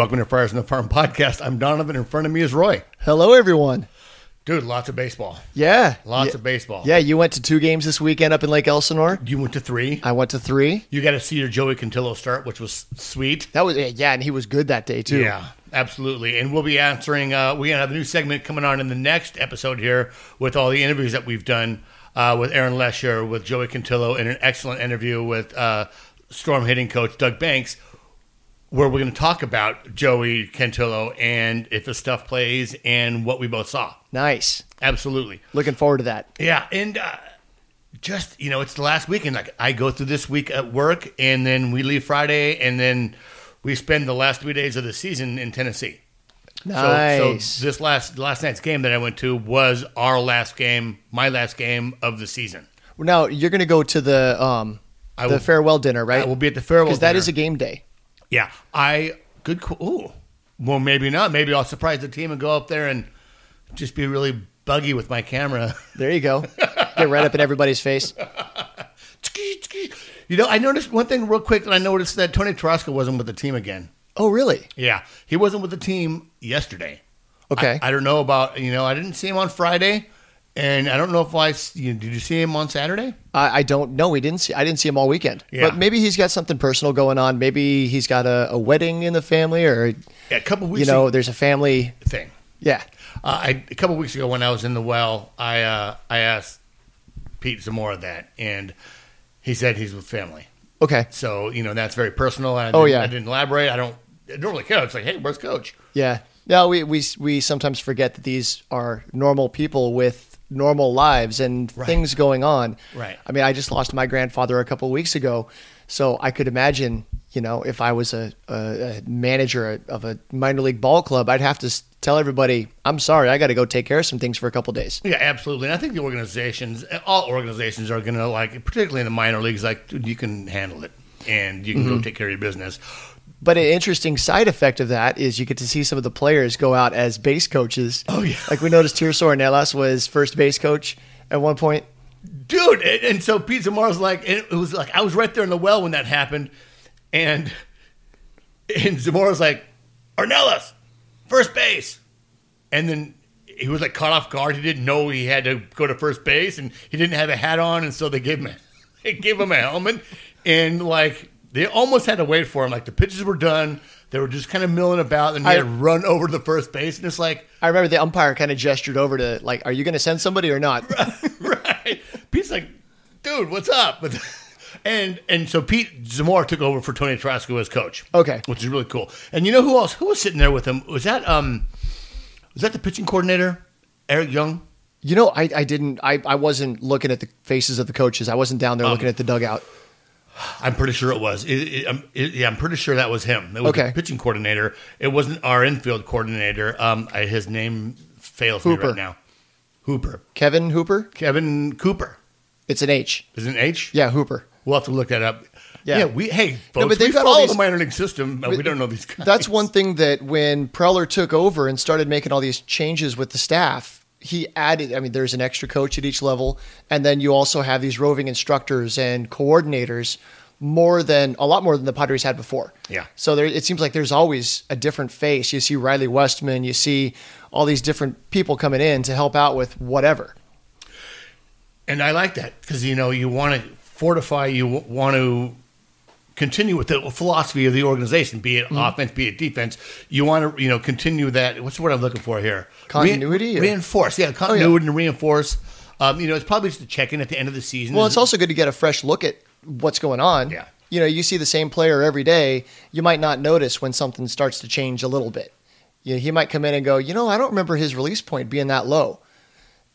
Welcome to Friars on the Farm podcast. I'm Donovan. In front of me is Roy. Hello, everyone. Dude, lots of baseball. Yeah. Lots yeah. of baseball. Yeah, you went to two games this weekend up in Lake Elsinore. You went to three. I went to three. You got to see your Joey Cantillo start, which was sweet. That was yeah, and he was good that day too. Yeah, absolutely. And we'll be answering. Uh, we're gonna have a new segment coming on in the next episode here with all the interviews that we've done uh, with Aaron Leasher, with Joey Cantillo, and an excellent interview with uh, Storm hitting coach Doug Banks, where we're going to talk about Joey Cantillo and if the stuff plays and what we both saw. Nice. Absolutely. Looking forward to that. Yeah, and uh, just you know, it's the last weekend. Like I go through this week at work, and then we leave Friday, and then we spend the last three days of the season in Tennessee. Nice. So, so this last last night's game that I went to was our last game, my last game of the season. now you're going to go to the um I the will- farewell dinner, right? I will be at the farewell because that is a game day. Yeah, I good. Ooh, well, maybe not. Maybe I'll surprise the team and go up there and just be really buggy with my camera. There you go. Get right up in everybody's face. You know, I noticed one thing real quick that I noticed that Tony Tarasco wasn't with the team again. Oh, really? Yeah, he wasn't with the team yesterday. Okay. I, I don't know about you know. I didn't see him on Friday, and I don't know if I you, did. You see him on Saturday? I, I don't know. We didn't see. I didn't see him all weekend. Yeah. But maybe he's got something personal going on. Maybe he's got a, a wedding in the family, or Yeah, a couple you weeks. know, there's a family. thing. Yeah. Uh, I, a couple weeks ago, when I was in the well, I uh, I asked Pete some more of that, and he said he's with family. Okay. So you know that's very personal. And Oh, didn't- yeah. I didn't elaborate. I don't. I don't really care. It's like, hey, where's Coach? Yeah. No, we, we we sometimes forget that these are normal people with normal lives and Right. things going on. Right. I mean, I just lost my grandfather a couple of weeks ago, so I could imagine, you know, if I was a, a, a manager of a minor league ball club, I'd have to tell everybody, "I'm sorry, I got to go take care of some things for a couple of days." Yeah, absolutely. And I think the organizations, all organizations, are going to like, particularly in the minor leagues, like, you can handle it and you can Mm-hmm. go take care of your business. But an interesting side effect of that is you get to see some of the players go out as base coaches. Oh, yeah. Like we noticed Tirso Ornelas was first base coach at one point. dude. And, and so Pete Zamora's like, and it was like I was right there in the well when that happened, and and Zamora's like, Ornelas, first base, and then he was like caught off guard. He didn't know he had to go to first base, and he didn't have a hat on, and so they gave him a, they gave him a helmet, and like they almost had to wait for him. Like the pitches were done. They were just kind of milling about, and he I- had run over to the first base, and it's like, I remember the umpire kind of gestured over to like, "Are you going to send somebody or not?" right. Pete's like, dude, what's up? But and and so Pete Zamora took over for Tony Tarasco as coach. Okay. which is really cool. And you know who else? Who was sitting there with him? Was that um, was that the pitching coordinator, Eric Young? You know, I, I didn't. I, I wasn't looking at the faces of the coaches. I wasn't down there Oh. looking at the dugout. I'm pretty sure it was. It, it, um, it, yeah, I'm pretty sure that was him. It was Okay. the pitching coordinator. It wasn't our infield coordinator. Um, I, his name fails Hooper. me right now. Hooper, Kevin Hooper. Kevin Cooper. It's an H. Is it an H? Yeah, Hooper. We'll have to look that up. Yeah. Yeah, we hey folks, but they've we got all follow these- the minor league system. but we don't know these guys. That's one thing that when Preller took over and started making all these changes with the staff, he added. I mean, there's an extra coach at each level, and then you also have these roving instructors and coordinators. More than a lot more than the Padres had before. Yeah. So there, it seems like there's always a different face. You see Riley Westman. You see all these different people coming in to help out with whatever. And I like that because you know you want to fortify, you want to continue with the philosophy of the organization, be it Mm-hmm. offense, be it defense. You want to you know continue that. What's the word I'm looking for here? Continuity Oh, Re- reinforce, yeah, continuity and reinforce. Um, you know, it's probably just a check in at the end of the season. Well, it's also good to get a fresh look at what's going on. Yeah. You know, you see the same player every day. You might not notice when something starts to change a little bit. You know, he might come in and go, you know, I don't remember his release point being that low.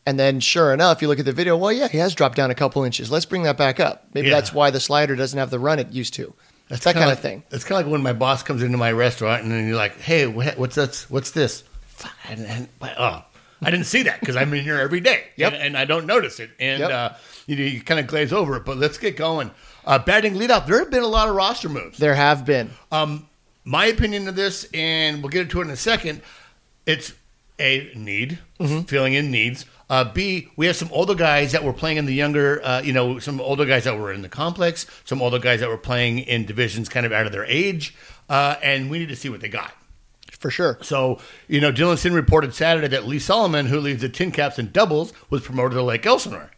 And then, sure enough, you look at the video. Well, yeah, he has dropped down a couple inches. Let's bring that back up. Maybe Yeah. that's why the slider doesn't have the run it used to. That's that kind of like- thing. It's kind of like when my boss comes into my restaurant and then you're like, "Hey, what's this? What's this?" Fuck, and, oh, I didn't see that because I'm in here every day, Yep. and, and I don't notice it, and Yep. uh, you, you kind of glaze over it. But let's get going. Uh, batting leadoff. There have been a lot of roster moves. There have been. Um, my opinion of this, and we'll get into it in a second. It's a need, filling in needs. Uh, B, we have some older guys that were playing in the younger, uh, you know, some older guys that were in the complex, some older guys that were playing in divisions kind of out of their age, uh, and we need to see what they got. for sure. So, you know, Dylan Sin reported Saturday that Lee Solomon, who leads the Tin Caps in doubles, was promoted to Lake Elsinore.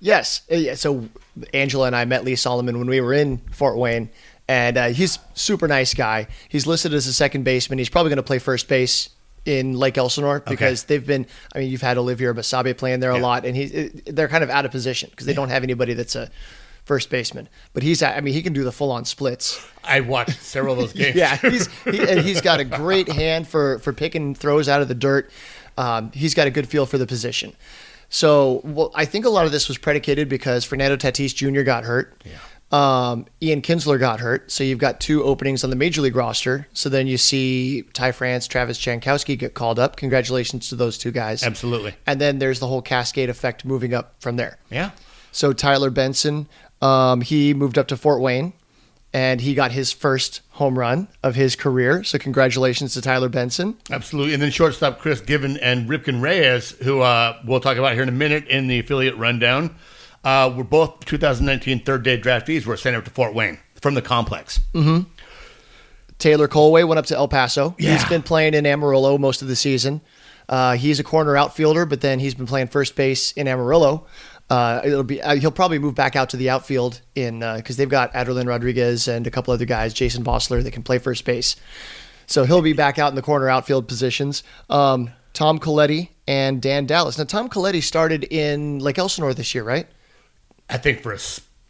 Yes. Uh, So Angela and I met Lee Solomon when we were in Fort Wayne, and uh, he's super nice guy. He's listed as a second baseman. He's probably going to play first base in Lake Elsinore because they've been. I mean, you've had Olivier Basabe playing there a lot, and he they're kind of out of position because they don't have anybody that's a first baseman. But he's. I mean, he can do the full on splits. I watched several of those games. Yeah, he's he, and he's got a great hand for for picking throws out of the dirt. Um, he's got a good feel for the position. So, well, I think a lot of this was predicated because Fernando Tatis Jr. got hurt. Yeah. Um, Ian Kinsler got hurt, so you've got two openings on the major league roster. So then you see Ty France, Travis Jankowski get called up. Congratulations to those two guys. Absolutely. And then there's the whole cascade effect moving up from there. Yeah. So Tyler Benson, um, he moved up to Fort Wayne, and he got his first home run of his career. So congratulations to Tyler Benson. Absolutely. And then shortstop Chris Givin and Ripken Reyes, who uh, we'll talk about here in a minute in the affiliate rundown, uh, were both 2019 third day draftees were sent up to Fort Wayne from the complex. Taylor Kohlwey went up to El Paso. He's been playing in Amarillo most of the season. Uh, he's a corner outfielder, but then he's been playing first base in Amarillo. Uh, it'll be uh, he'll probably move back out to the outfield in because they've got Adelin Rodriguez and a couple other guys, Jason Vosler, that can play first base. So he'll be back out in the corner outfield positions. Um, Tom Coletti and Dan Dallas. Now Tom Coletti started in Lake Elsinore this year, right? I think for a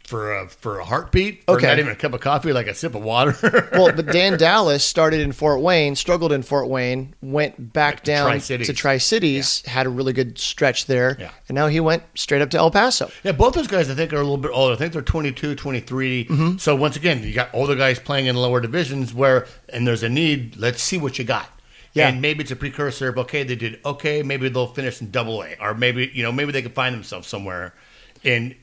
for a for a heartbeat, for Okay. not even a cup of coffee, like a sip of water. Well, but Dan Dallas started in Fort Wayne, struggled in Fort Wayne, went back to down Tri-Cities. to Tri Cities, had a really good stretch there, Yeah. and now he went straight up to El Paso. yeah, both those guys I think are a little bit older. I think they're 22, 23. Mm-hmm. So once again, you got older guys playing in lower divisions where and there's a need. Let's see what you got. Yeah. And maybe it's a precursor of okay, they did okay, maybe they'll finish in double A. Or maybe, you know, maybe they can find themselves somewhere in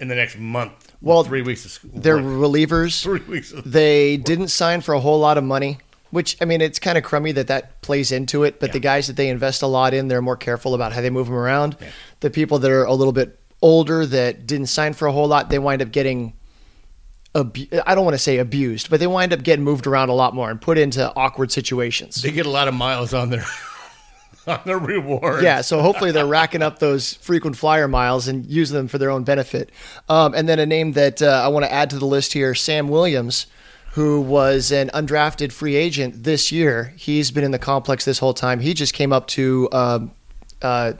in the next month. Well, three weeks of school. They're relievers. three weeks of They didn't sign for a whole lot of money, which I mean, it's kind of crummy that that plays into it. But Yeah. the guys that they invest a lot in, they're more careful about how they move them around. The people that are a little bit older that didn't sign for a whole lot, they wind up getting. Abu- I don't want to say abused, but they wind up getting moved around a lot more and put into awkward situations. they get a lot of miles on their on their reward. Yeah, so hopefully they're racking up those frequent flyer miles and using them for their own benefit. Um, and then a name that uh, I want to add to the list here Sam Williams, who was an undrafted free agent this year. He's been in the complex this whole time. He just came up to um, uh,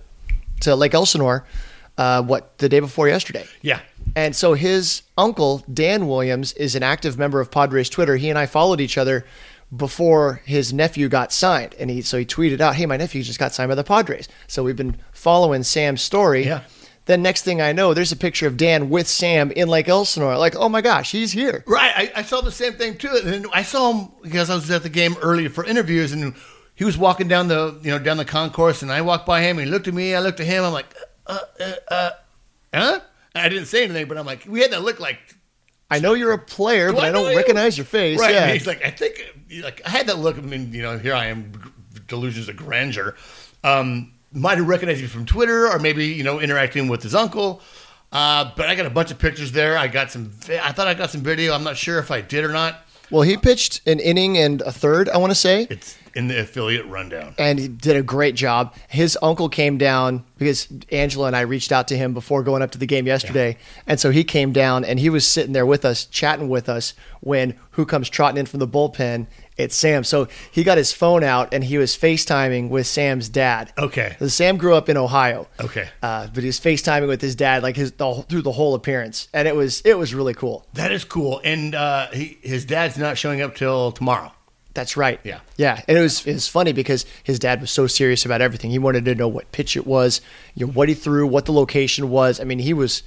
to Lake Elsinore, uh, what, the day before yesterday. Yeah. And so his uncle, Dan Williams, is an active member of Padres Twitter. He and I followed each other before his nephew got signed. And he so he tweeted out, Hey, my nephew just got signed by the Padres. So we've been following Sam's story. Yeah. Then next thing I know, there's a picture of Dan with Sam in Lake Elsinore. Like, oh my gosh, he's here. Right. I, I saw the same thing too. And I saw him because I was at the game earlier for interviews and he was walking down the you know down the concourse and I walked by him and he looked at me, I looked at him, I'm like, uh uh uh huh? I didn't say anything, but I'm like, we had that look like I know you're a player, but I I, don't you? recognize your face. Right. Yeah. He's like, I think, like, I had that look. I mean, you know, here I am, delusions of grandeur. Um, might have recognized you from Twitter or maybe, you know, interacting with his uncle. Uh, but I got a bunch of pictures there. I got some, I thought I got some video. I'm not sure if I did or not. Well, he pitched an inning and a third, I want to say. It's in the affiliate rundown. and he did a great job. His uncle came down because Angela and I reached out to him before going up to the game yesterday, and so he came down and he was sitting there with us, chatting with us when who comes trotting in from the bullpen? It's Sam. So he got his phone out and he was FaceTiming with Sam's dad. Okay. Sam grew up in Ohio. Okay. Uh, but he was FaceTiming with his dad like his the, through the whole appearance, and it was it was really cool. That is cool. And uh, he, his dad's not showing up till tomorrow. That's right. Yeah. Yeah. And it was it was funny because his dad was so serious about everything. He wanted to know what pitch it was, you know, what he threw, what the location was. I mean, he was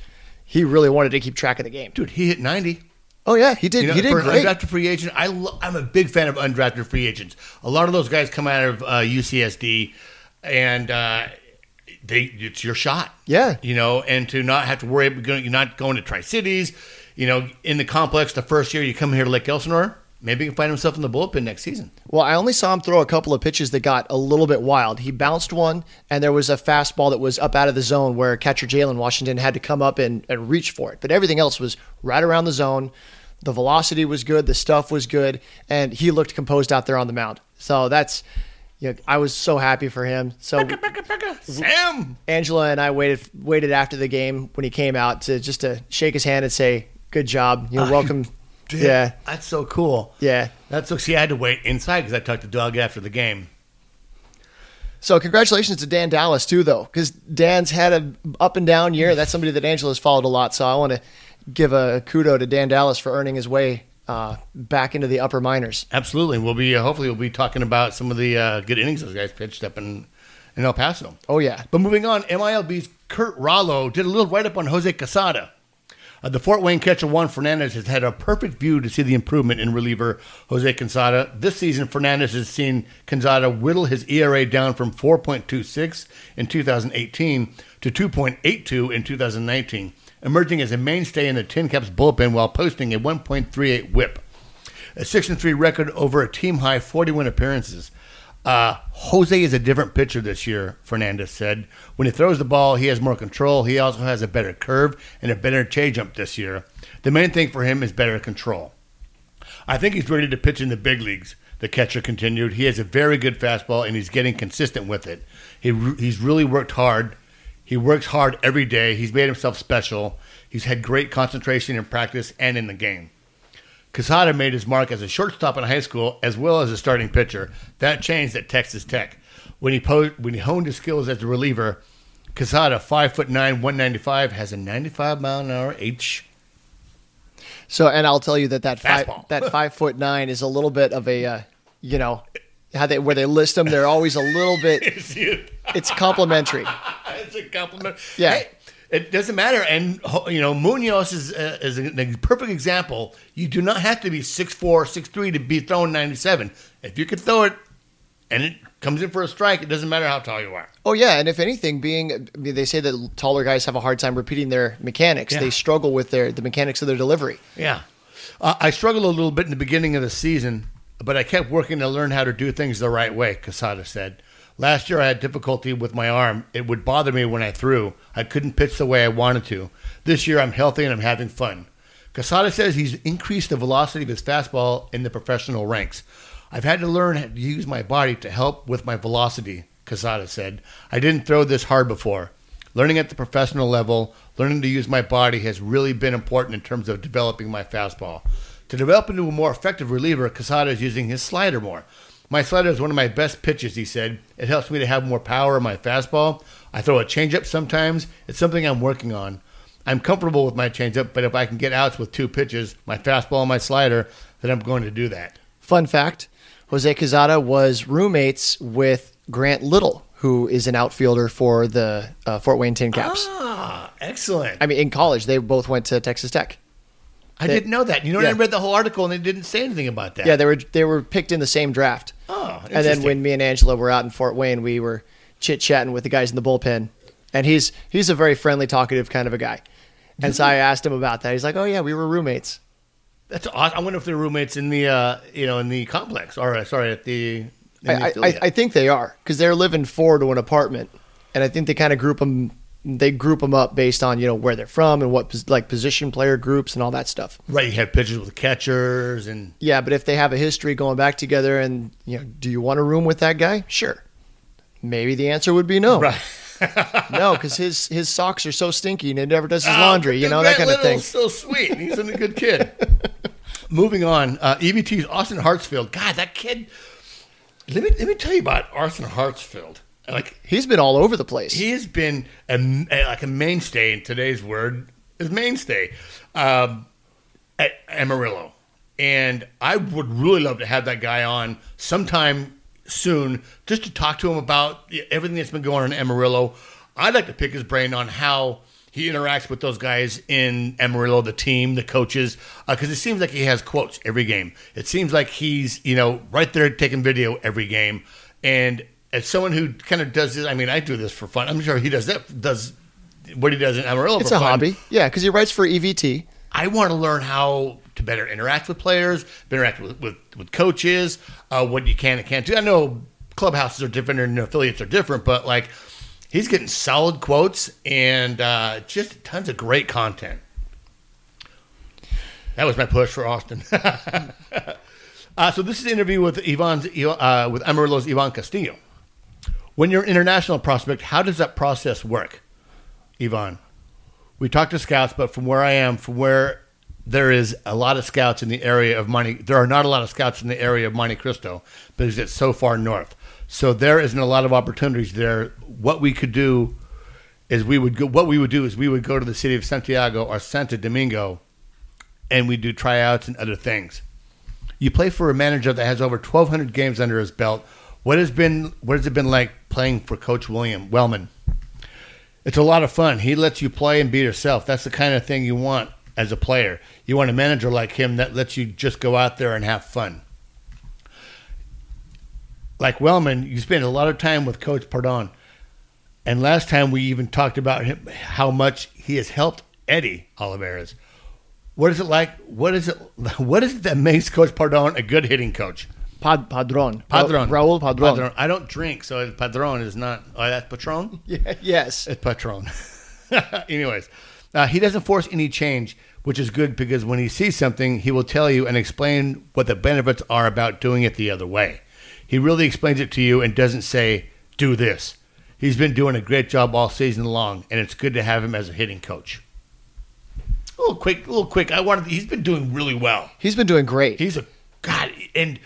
he really wanted to keep track of the game. Dude, he hit 90. Oh yeah, he did. You know, he did great. undrafted free agent, I lo- I'm a big fan of undrafted free agents. A lot of those guys come out of uh, UCSD, and uh, they it's your shot. Yeah. you know, and to not have to worry about going, you're not going to Tri Cities. You know, in the complex, the first year you come here to Lake Elsinore, maybe he can find himself in the bullpen next season. Well, I only saw him throw a couple of pitches that got a little bit wild. He bounced one, and there was a fastball that was up out of the zone where catcher Jalen Washington had to come up and, and reach for it. But everything else was right around the zone. The velocity was good, the stuff was good, and he looked composed out there on the mound. So that's, you know, I was so happy for him. So Sam. Angela and I waited waited after the game when he came out to just to shake his hand and say, "Good job, you know, ah, welcome." Yeah, That's so cool. yeah. That's so. See, I had to wait inside because I talked to Doug after the game. So congratulations to Dan Dallas too, though, because Dan's had a up and down year. That's somebody that Angela's followed a lot. So I want to give a kudo to Dan Dallas for earning his way uh, back into the upper minors. Absolutely. We'll be uh, hopefully we'll be talking about some of the uh, good innings those guys pitched up in in El Paso. Oh yeah, But moving on, MILB's Kurt Rollo did a little write up on Jose Quezada. Uh, the Fort Wayne catcher Juan Fernandez has had a perfect view to see the improvement in reliever Jose Quezada. This season, Fernandez has seen Quezada whittle his ERA down from 4.26 in 2018 to 2.82 in 2019, emerging as a mainstay in the Tin Caps bullpen while posting a 1.38 whip a 6 3 record over a team high 41 appearances. Uh, Jose is a different pitcher this year, Fernandez said. When he throws the ball, he has more control. He also has a better curve and a better changeup this year. The main thing for him is better control. I think he's ready to pitch in the big leagues. The catcher continued. He has a very good fastball and he's getting consistent with it. He he's really worked hard. He works hard every day. He's made himself special. He's had great concentration in practice and in the game. Quezada made his mark as a shortstop in high school as well as a starting pitcher. That changed at Texas Tech. When he when he honed his skills as a reliever, Quezada, five foot nine, one ninety five, has a ninety five mile an hour H. So, and I'll tell you that that five, Fastball. that five foot nine is a little bit of a, uh, you know, how they where they list them. They're always a little bit. It's complimentary. It's a compliment. Yeah. Hey, it doesn't matter. And, you know, Munoz is, uh, is a, a perfect example. You do not have to be 6'4, 6'3 to be throwing 97. If you can throw it and it comes in for a strike, it doesn't matter how tall you are. Oh yeah, and if anything, being they say that taller guys have a hard time repeating their mechanics. Yeah. They struggle with their the mechanics of their delivery. Yeah. Uh, I struggled a little bit in the beginning of the season, but I kept working to learn how to do things the right way, Quezada said. Last year I had difficulty with my arm. It would bother me when I threw. I couldn't pitch the way I wanted to. This year I'm healthy and I'm having fun. Quezada says he's increased the velocity of his fastball in the professional ranks. I've had to learn to use my body to help with my velocity, Quezada said. I didn't throw this hard before. Learning at the professional level, learning to use my body has really been important in terms of developing my fastball. To develop into a more effective reliever, Quezada is using his slider more. My slider is one of my best pitches, he said. It helps me to have more power in my fastball. I throw a changeup sometimes. It's something I'm working on. I'm comfortable with my changeup, but if I can get outs with two pitches, my fastball and my slider, then I'm going to do that. Fun fact: Jose Quezada was roommates with Grant Little, who is an outfielder for the uh, Fort Wayne Tin Caps. Ah, excellent. I mean, in college, they both went to Texas Tech. I They- didn't know that. You know, Yeah. I read the whole article and they didn't say anything about that. Yeah, they were they were picked in the same draft. Oh, and then when me and Angela were out in Fort Wayne, we were chit chatting with the guys in the bullpen, and he's he's a very friendly, talkative kind of a guy. And so I asked him about that. He's like, "Oh yeah, we were roommates." That's awesome. I wonder if they're roommates in the uh, you know in the complex or uh, sorry at the. in the I, I. I think they are because they're living four to an apartment, and I think they kind of group them. They group them up based on you know where they're from and what like position player groups and all that stuff. right. You have pictures with catchers and Yeah, but if they have a history going back together, and you know, do you want to room with that guy? Sure. Maybe the answer would be no. right. No, because his his socks are so stinky and he never does his Oh, laundry. You know that kind of thing. So sweet. He's a good kid. Moving on, uh, EVT's Austin Hartsfield. God, that kid. Let me let me tell you about Austin Hartsfield. Like He's been all over the place. he has been a, like a mainstay in today's word is mainstay um, at Amarillo, and I would really love to have that guy on sometime soon just to talk to him about everything that's been going on in Amarillo. I'd like to pick his brain on how he interacts with those guys in Amarillo, the team, the coaches, because it seems like he has quotes every game. It seems like he's you know right there taking video every game, and as someone who kind of does this, I mean, I do this for fun. I'm sure he does that. Does what he does in Amarillo. it's a fun. hobby. Yeah, because he writes for EVT. I want to learn how to better interact with players, interact with, with, with coaches, uh, what you can and can't do. I know clubhouses are different and affiliates are different, but like he's getting solid quotes and uh, just tons of great content. That was my push for Austin. Uh, so this is an interview with Ivan's uh, with Amarillo's Ivan Castillo. When you're an international prospect, how does that process work, Ivan? We talked to scouts, but from where I am, from where there is a lot of scouts in the area of Monte, there are not a lot of scouts in the area of Monte Cristo because it's so far north. So there isn't a lot of opportunities there. What we could do is we would go. What we would do is we would go to the city of Santiago or Santo Domingo, and we do tryouts and other things. You play for a manager that has over 1,200 games under his belt. What has been what has it been like playing for Coach William Wellman? It's a lot of fun. He lets you play and be yourself. That's the kind of thing you want as a player. You want a manager like him that lets you just go out there and have fun. Like Wellman, you spend a lot of time with Coach Pardon. And last time we even talked about him, how much he has helped Eddie Olivares. What is it like? What is it? What is it that makes Coach Pardon a good hitting coach? Pad, padron. Padron. Raul Padron. Padron. I don't drink, so Padron is not. Oh, that's Patron. Yeah, yes. It's Patron. Anyways, uh, he doesn't force any change, which is good because when he sees something, he will tell you and explain what the benefits are about doing it the other way. He really explains it to you and doesn't say, "Do this." He's been doing a great job all season long, and it's good to have him as a hitting coach. A little quick, a little quick. I wanted. He's been doing really well. He's been doing great. He's a god, and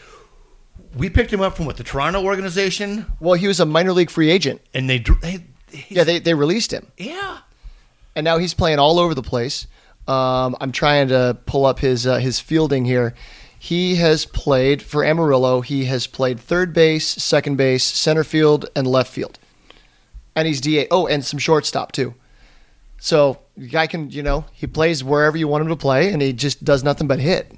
we picked him up from what the Toronto organization, well, he was a minor league free agent. and they, they Yeah, they, they released him. yeah. and now he's playing all over the place. Um, I'm trying to pull up his uh, his fielding here. He has played for Amarillo. He has played third base, second base, center field, and left field. And he's DA. Oh, and some shortstop too. So the guy can, you know, he plays wherever you want him to play, and he just does nothing but hit.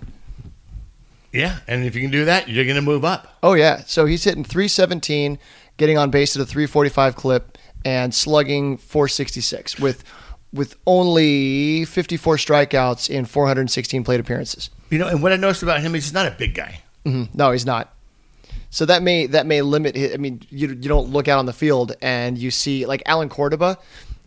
Yeah, and if you can do that, you're going to move up. Oh yeah. So he's hitting 317, getting on base at a 345 clip, and slugging 466 with with only 54 strikeouts in 416 plate appearances. You know, and what I noticed about him is he's not a big guy. hmm No, he's not. So that may that may limit. His, I mean, you you don't look out on the field and you see like Allen Cordoba.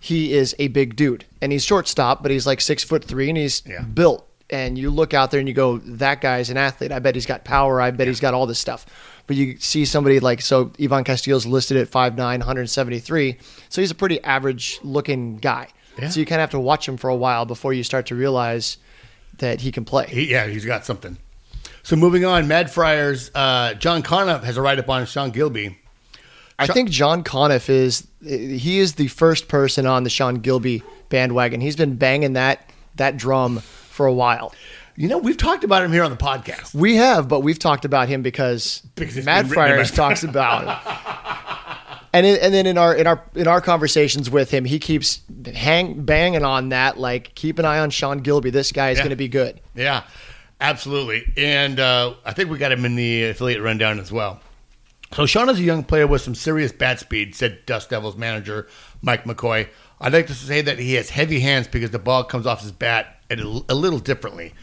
He is a big dude and he's shortstop, but he's like six foot three and he's Yeah. built. And you look out there and you go, that guy's an athlete. I bet he's got power. I bet he's got all this stuff. But you see somebody like so Ivan Castillo's listed at 5'9", 173. So he's a pretty average looking guy. Yeah. So you kind of have to watch him for a while before you start to realize that he can play. He, yeah, he's got something. So moving on, Mad Friars, uh, John Conniff has a write up on Sean Gilby. I think John Conniff is he is the first person on the Sean Gilby bandwagon. He's been banging that that drum for a while. You know, we've talked about him here on the podcast. We have, but we've talked about him because, Because Mad Friars talks about him. And in, and then in our in our in our conversations with him, he keeps hang banging on that like keep an eye on Sean Gilby. This guy is Yeah. going to be good. Yeah, absolutely. And uh, I think we got him in the affiliate rundown as well. So Sean is a young player with some serious bat speed, said Dust Devils manager Mike McCoy. I'd like to say that he has heavy hands because the ball comes off his bat a, a little differently.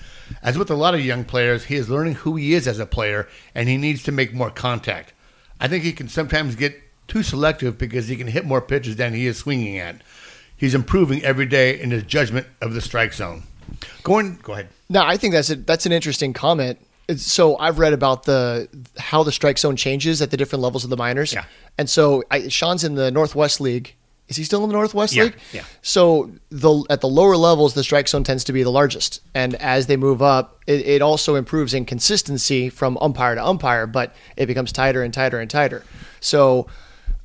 As with a lot of young players, he is learning who he is as a player, and he needs to make more contact. I think he can sometimes get too selective because he can hit more pitches than he is swinging at. He's improving every day in his judgment of the strike zone. Going, go ahead. No, I think that's a, that's an interesting comment. It's, so I've read about the how the strike zone changes at the different levels of the minors. Yeah. And so I, Sean's in the Northwest League. Is he still in the Northwest Yeah, League? yeah. So the at the lower levels, the strike zone tends to be the largest, and as they move up, it, it also improves in consistency from umpire to umpire, but it becomes tighter and tighter and tighter. So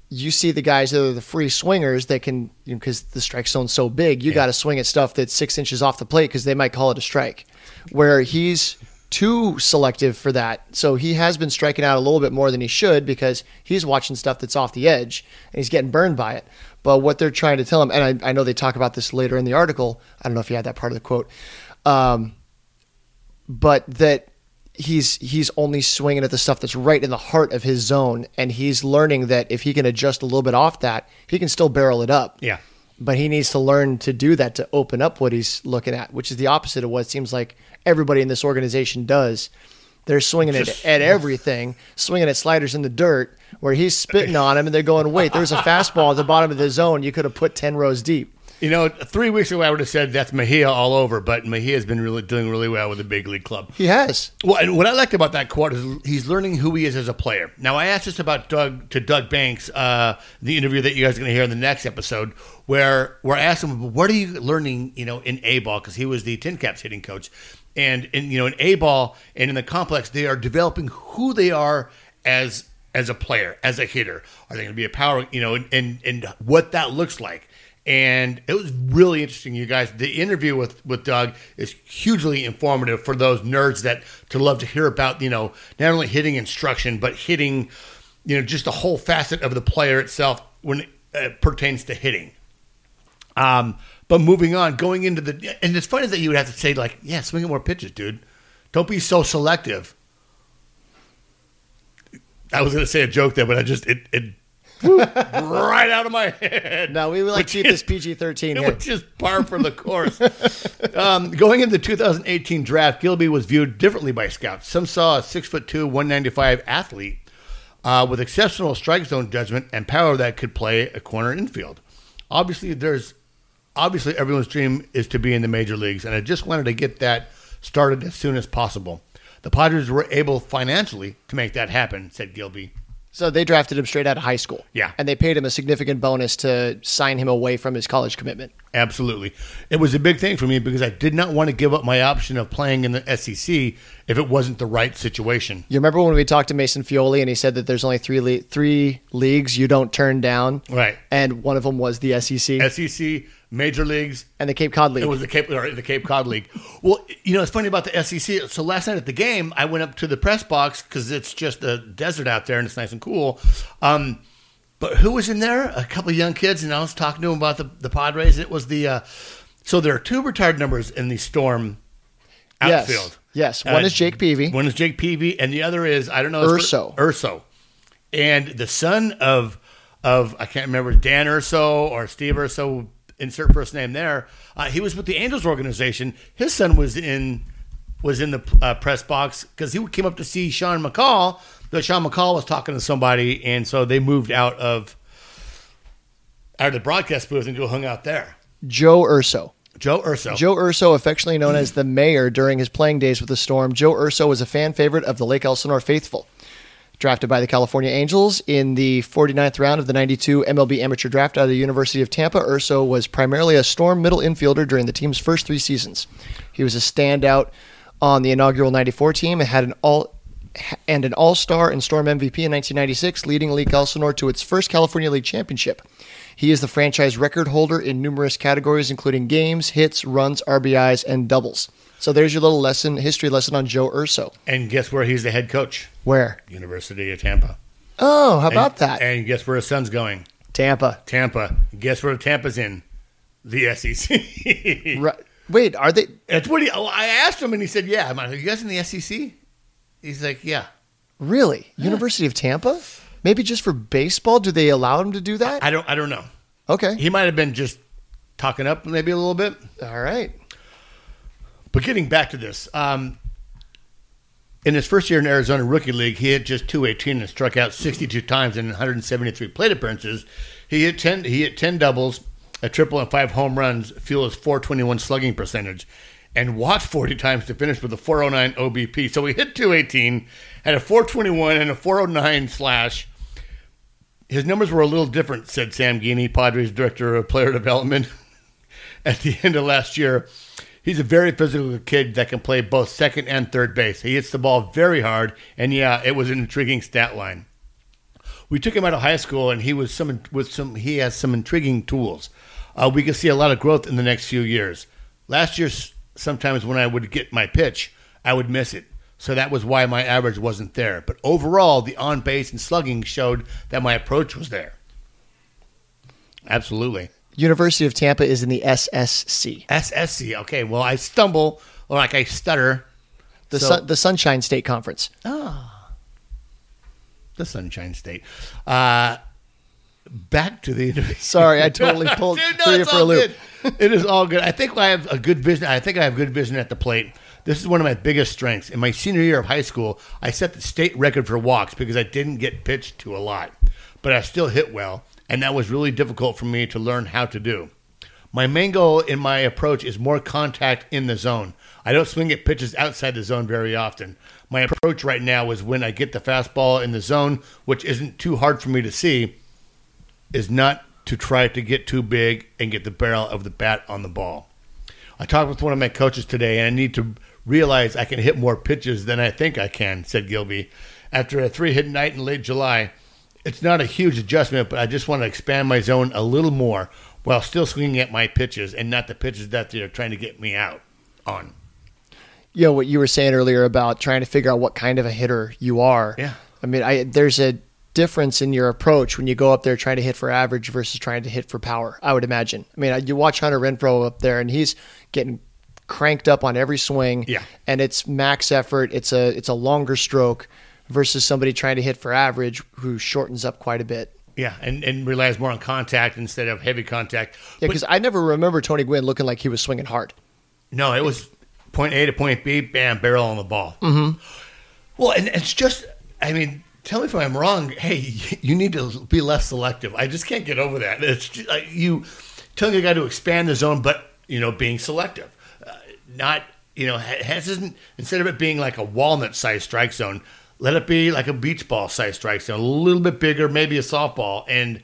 you see the guys that are the free swingers that can because the strike zone's so big, you got to swing at stuff that's six inches off the plate because they might call it a strike. Where he's too selective for that, so he has been striking out a little bit more than he should because he's watching stuff that's off the edge and he's getting burned by it. But what they're trying to tell him, and I, I know they talk about this later in the article. I don't know if you had that part of the quote, um, but that he's he's only swinging at the stuff that's right in the heart of his zone, and he's learning that if he can adjust a little bit off that, he can still barrel it up. Yeah. But he needs to learn to do that to open up what he's looking at, which is the opposite of what it seems like everybody in this organization does. They're swinging at, Just- at everything, swinging at sliders in the dirt, where he's spitting on him, and they're going, "Wait, there's a fastball at the bottom of the zone. You could have put ten rows deep." You know, three weeks ago I would have said that's Mejia all over, but Mejia's been really doing really well with the big league club. He has. Well, and what I liked about that quote is he's learning who he is as a player. Now, I asked this about Doug to Doug Banks, uh, the interview that you guys are going to hear in the next episode, where where I asked him, "What are you learning?" You know, in A ball because he was the Tin Caps hitting coach, and in you know in A ball and in the complex, they are developing who they are as as a player, as a hitter. Are they going to be a power? You know, and and, and what that looks like and it was really interesting you guys the interview with with doug is hugely informative for those nerds that to love to hear about you know not only hitting instruction but hitting you know just the whole facet of the player itself when it pertains to hitting um but moving on going into the and it's funny that you would have to say like yeah swing at more pitches dude don't be so selective i was going to say a joke there but i just it, it right out of my head. No, we would like keep this PG thirteen. Which is par for the course. um, going into the 2018 draft, Gilby was viewed differently by scouts. Some saw a six foot two, 195 athlete uh, with exceptional strike zone judgment and power that could play a corner infield. Obviously, there's obviously everyone's dream is to be in the major leagues, and I just wanted to get that started as soon as possible. The Padres were able financially to make that happen," said Gilby. So they drafted him straight out of high school. Yeah. And they paid him a significant bonus to sign him away from his college commitment. Absolutely. It was a big thing for me because I did not want to give up my option of playing in the SEC if it wasn't the right situation. You remember when we talked to Mason Feole and he said that there's only three le- three leagues you don't turn down? Right. And one of them was the SEC SEC, major leagues, and the Cape Cod League. It was the Cape or the Cape Cod League. Well, you know, it's funny about the SEC. So last night at the game, I went up to the press box because it's just a desert out there and it's nice and cool. Um, but who was in there? A couple of young kids, and I was talking to them about the, the Padres. It was the uh, so there are two retired numbers in the Storm yes. outfield. Yes, one Uh, is Jake Peavy. One is Jake Peavy, and the other is I don't know Urso. Urso, and the son of of I can't remember Dan Urso or Steve Urso. Insert first name there. Uh, he was with the Angels organization. His son was in was in the uh, press box because he came up to see Sean McCall. But Sean McCall was talking to somebody, and so they moved out of out of the broadcast booth and go hung out there. Joe Urso. Joe Urso. Joe Urso, affectionately known as the mayor during his playing days with the Storm, Joe Urso was a fan favorite of the Lake Elsinore faithful. Drafted by the California Angels in the 49th round of the 92 MLB amateur draft out of the University of Tampa, Urso was primarily a Storm middle infielder during the team's first three seasons. He was a standout on the inaugural 94 team and had an all and an All-Star and Storm MVP in 1996, leading Lake Elsinore to its first California League championship. He is the franchise record holder in numerous categories, including games, hits, runs, RBIs, and doubles. So there's your little lesson, history lesson on Joe Urso. and guess where he's the head coach? Where? University of Tampa. Oh, how about and, that? And guess where his son's going? Tampa. Tampa. Guess where Tampa's in? The SEC. Right. Wait, are they That's what he. oh, I asked him, and he said, "Yeah." I'm like, "Are you guys in the SEC?" He's like, "Yeah." really? University of Tampa? Maybe just for baseball? Do they allow him to do that? I don't. I don't know. Okay. He might have been just talking up, maybe a little bit. All right. But getting back to this, um, in his first year in Arizona Rookie League, he hit just 218 and struck out 62 times in 173 plate appearances. He hit 10. He hit 10 doubles, a triple, and five home runs. Fuel his 421 slugging percentage, and walked 40 times to finish with a 409 OBP. So he hit 218, had a 421 and a 409 slash. His numbers were a little different, said Sam Geaney, Padres director of player development. At the end of last year, he's a very physical kid that can play both second and third base. He hits the ball very hard, and yeah, it was an intriguing stat line. We took him out of high school, and he was some with some. He has some intriguing tools. Uh, we could see a lot of growth in the next few years. Last year, s- sometimes when I would get my pitch, I would miss it. So that was why my average wasn't there. But overall, the on base and slugging showed that my approach was there. Absolutely. University of Tampa is in the SSC, SSC. Okay, well, I stumble or like I stutter. the So- sun, the Sunshine State Conference. Ah. The Sunshine State. Uh, back to the interview. Sorry, I totally pulled Dude, no, you for a loop. good. It is all good. I think I have a good vision. I think I have good vision at the plate. This is one of my biggest strengths. In my senior year of high school, I set the state record for walks because I didn't get pitched to a lot, but I still hit well, and that was really difficult for me to learn how to do. My main goal in my approach is more contact in the zone. I don't swing at pitches outside the zone very often. My approach right now is when I get the fastball in the zone, which isn't too hard for me to see, is not to try to get too big and get the barrel of the bat on the ball. I talked with one of my coaches today, and I need to realize I can hit more pitches than I think I can, said Gilby. After a three hit night in late July, it's not a huge adjustment, but I just want to expand my zone a little more while still swinging at my pitches and not the pitches that they're trying to get me out on. You know what you were saying earlier about trying to figure out what kind of a hitter you are. Yeah. I mean, I there's a difference in your approach when you go up there trying to hit for average versus trying to hit for power. I would imagine. I mean, you watch Hunter Renfroe up there, and he's getting cranked up on every swing. Yeah. And it's max effort. It's a it's a longer stroke versus somebody trying to hit for average who shortens up quite a bit. Yeah, and, and relies more on contact instead of heavy contact. Yeah, because I never remember Tony Gwynn looking like he was swinging hard. No, it was point A to point B, bam, barrel on the ball. Mm-hmm. Well, and it's just, I mean, tell me if I'm wrong. Hey, you need to be less selective. I just can't get over that. It's just, like you telling a guy to expand the zone, but you know, being selective, uh, not you know, isn't instead of it being like a walnut sized strike zone, let it be like a beach ball sized strike zone, a little bit bigger, maybe a softball, and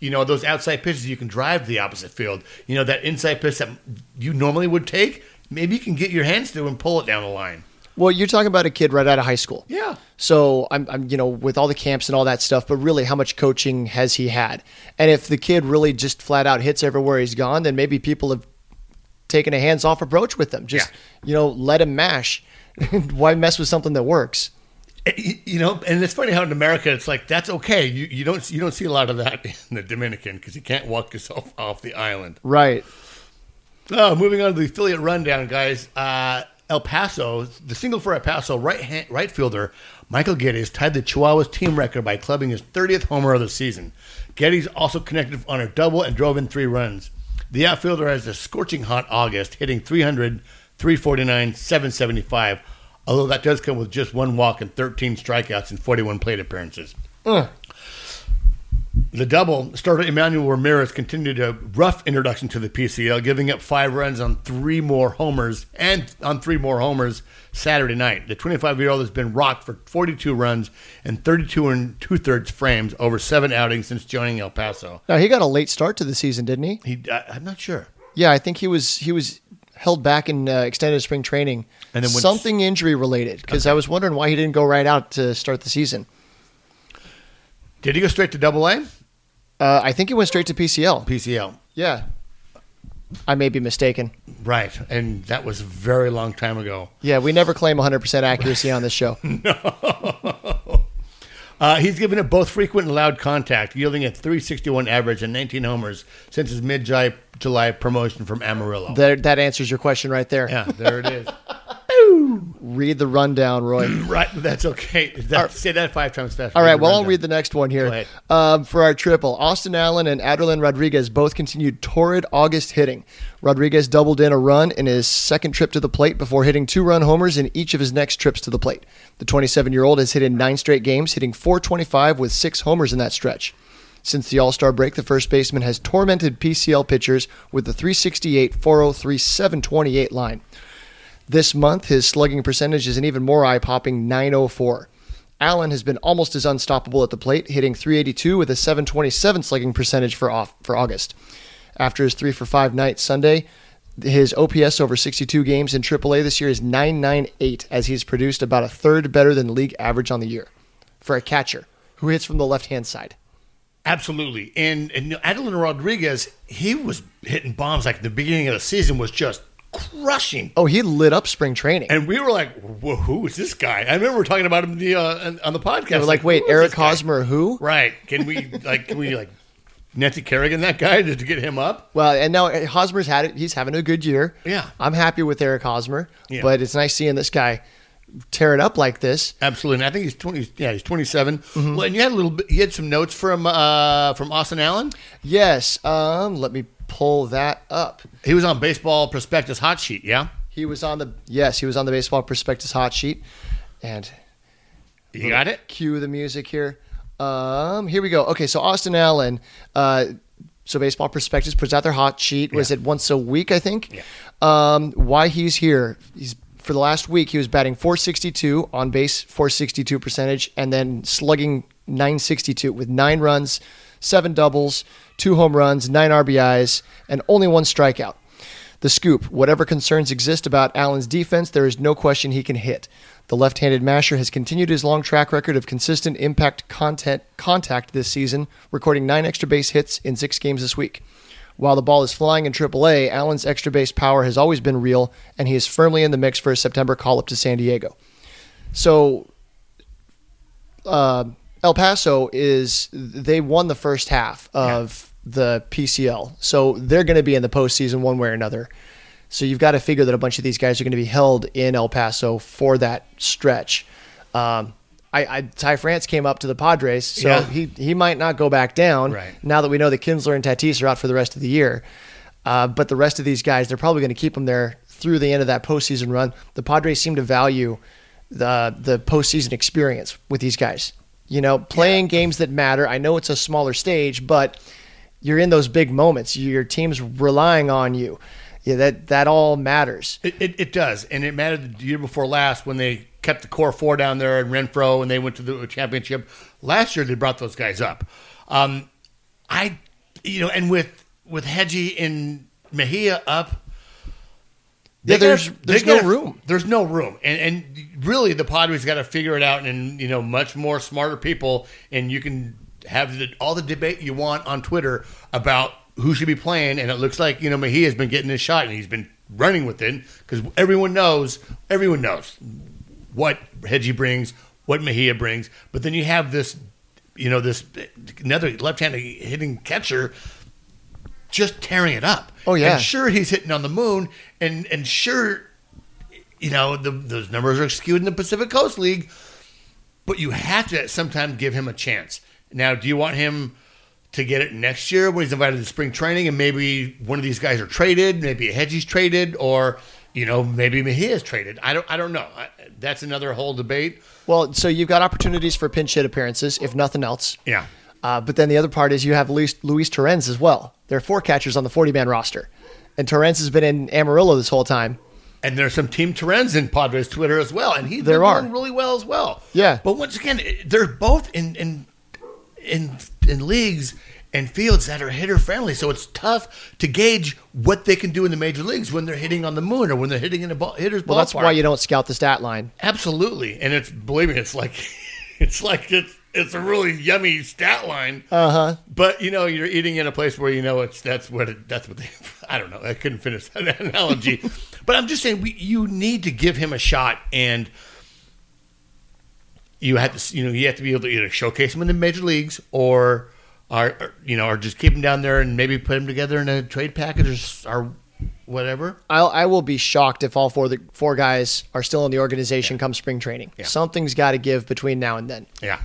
you know those outside pitches you can drive to the opposite field. You know that inside pitch that you normally would take, maybe you can get your hands to and pull it down the line. Well, you're talking about a kid right out of high school. Yeah, So I'm, I'm, you know, with all the camps and all that stuff, but really, how much coaching has he had? And if the kid really just flat out hits everywhere he's gone, then maybe people have taken a hands off approach with them. Just, you know, let him mash. Why mess with something that works? you you know, and it's funny how in America it's like that's okay. You you don't you don't see a lot of that in the Dominican because you can't walk yourself off the island. Right. Oh, moving on to the affiliate rundown, guys. Uh, El Paso, the single for El Paso right hand, right fielder Michael Gettys tied the Chihuahuas team record by clubbing his 30th homer of the season. Gettys also connected on a double and drove in three runs. The outfielder has a scorching hot August, hitting 300, 349, 775. Although that does come with just one walk and 13 strikeouts and 41 plate appearances. The double starter Emmanuel Ramirez continued a rough introduction to the PCL, giving up five runs on three more homers and on three more homers Saturday night. The 25 year old has been rocked for 42 runs and 32 and two thirds frames over seven outings since joining El Paso. now he got a late start to the season, didn't he? He, I, I'm not sure. Yeah, I think he was he was held back in uh, extended spring training, And then something injury related. Because I was wondering why he didn't go right out to start the season. Did he go straight to Double A? Uh, I think he went straight to PCL. PCL. Yeah, I may be mistaken. Right, and that was a very long time ago. Yeah, we never claim 100% accuracy on this show. Uh, he's given it both frequent and loud contact, yielding a 361 average and 19 homers since his mid July promotion from Amarillo. That, that answers your question right there. yeah, there it is. Read the rundown, Roy. right, that's okay. That, Say that five times fast. All right, well, I'll read the next one here. Um, for our triple, Austin Allen and Adelin Rodriguez both continued torrid August hitting. Rodriguez doubled in a run in his second trip to the plate before hitting two run homers in each of his next trips to the plate. The 27 year old has hit in nine straight games, hitting 425 with six homers in that stretch. Since the All Star break, the first baseman has tormented PCL pitchers with the 368, 403, 728 line. This month, his slugging percentage is an even more eye popping 904. Allen has been almost as unstoppable at the plate, hitting 382 with a 727 slugging percentage for off for August. After his 3 for 5 night Sunday, his OPS over 62 games in AAA this year is 998 as he's produced about a third better than league average on the year for a catcher who hits from the left-hand side. Absolutely. And, and Adelin Rodriguez, he was hitting bombs like the beginning of the season was just crushing. Oh, he lit up spring training. And we were like, who is this guy? I remember talking about him the, uh, on- the podcast. They were like, wait, Eric this guy? Hosmer, who? Right. Can we, like, can we, like, Nancy Kerrigan, that guy, to get him up? Well, and now Hosmer's had it. He's having a good year. Yeah. I'm happy with Eric Hosmer, Yeah. but it's nice seeing this guy tear it up like this. Absolutely. And I think he's 20, yeah, he's 27. Mm-hmm. Well, and you had a little bit, you had some notes from, uh, from Austin Allen. Yes. Um, let me pull that up. He was on Baseball Prospectus Hot Sheet, yeah? He was on the yes, he was on the baseball prospectus hot sheet, and You got it? cue the music here. Um, here we go. Okay, so Austin Allen, uh, So Baseball Prospectus puts out their hot sheet. Was Yeah. it once a week? I think. Yeah. Um, why he's here? He's for the last week he was batting 462 on base, 462 percentage, and then slugging 962 with nine runs, seven doubles, two home runs, nine RBIs, and only one strikeout. The scoop whatever concerns exist about Allen's defense, there is no question he can hit. The left handed masher has continued his long track record of consistent impact content contact this season, recording nine extra base hits in six games this week. While the ball is flying in AAA, Allen's extra base power has always been real, and he is firmly in the mix for a September call up to San Diego. So, uh, El Paso is they won the first half of the PCL, so they're going to be in the postseason one way or another. So you've got to figure that a bunch of these guys are going to be held in El Paso for that stretch. Um, I, I Ty France came up to the Padres, so Yeah. he he might not go back down. Right. Now that we know that Kinsler and Tatis are out for the rest of the year, uh, but the rest of these guys, they're probably going to keep them there through the end of that postseason run. The Padres seem to value the the postseason experience with these guys. You know, playing games that matter. I know it's a smaller stage, but you're in those big moments. Your team's relying on you. Yeah, that that all matters. It, it, it does, and it mattered the year before last when they kept the core four down there in Renfroe and they went to the championship. Last year they brought those guys up. Um, I, you know, and with with Hedgie and Mejia up, Yeah, there's- gotta- there's they gotta- no room. There's no room, and and really the Padres got to figure it out, and you know, much more smarter people, and you can have the, all the debate you want on Twitter about who should be playing, and it looks like you know Mejia has been getting his shot, and he's been running with it because everyone knows, everyone knows what Hedgie brings, what Mejia brings, but then you have this, you know, this another left-handed hitting catcher just tearing it up. Oh, yeah. and sure he's hitting on the moon, and and sure, you know, the, those numbers are skewed in the Pacific Coast League, but you have to sometimes give him a chance. Now, do you want him to get it next year when he's invited to spring training, and maybe one of these guys are traded, maybe a Hedgie's traded, or you know, maybe he Mejia's traded? I don't, I don't know. I, that's another whole debate. Well, so you've got opportunities for pinch hit appearances, if nothing else. Yeah. Uh, but then the other part is you have Luis, Luis Torrens as well. There are four catchers on the 40 man roster. And Torrens has been in Amarillo this whole time. And there's some Team Torrens in Padres Twitter as well, and he's There been are. doing really well as well. Yeah. but once again, they're both in in in in leagues and fields that are hitter friendly, so it's tough to gauge what they can do in the major leagues when they're hitting on the moon or when they're hitting in a ball, hitter's Well, that's ballpark. why you don't scout the stat line. absolutely, and it's believe me, it's like it's like it's it's a really yummy stat line. Uh huh. But you know, you're eating in a place where you know it's that's what it, that's what they. I don't know. I couldn't finish that analogy, but I'm just saying we, you need to give him a shot, and you have to you know you have to be able to either showcase him in the major leagues or, or, or, you know or just keep them down there and maybe put them together in a trade package or, or whatever. I'll, I will be shocked if all four the four guys are still in the organization come spring training. Yeah. Something's got to give between now and then. Yeah.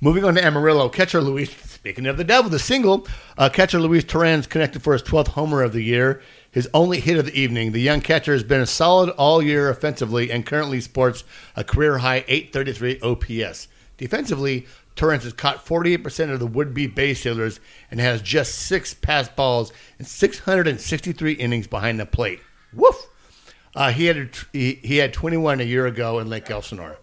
Moving on to Amarillo, catcher Luis. Speaking of the devil, the single uh, catcher Luis Torrens connected for his 12th homer of the year, his only hit of the evening. The young catcher has been a solid all year offensively and currently sports a career high 833 OPS. Defensively, Torrens has caught 48% of the would-be base stealers and has just six pass balls and 663 innings behind the plate. Woof! Uh, he had a, he, he had 21 a year ago in Lake Elsinore.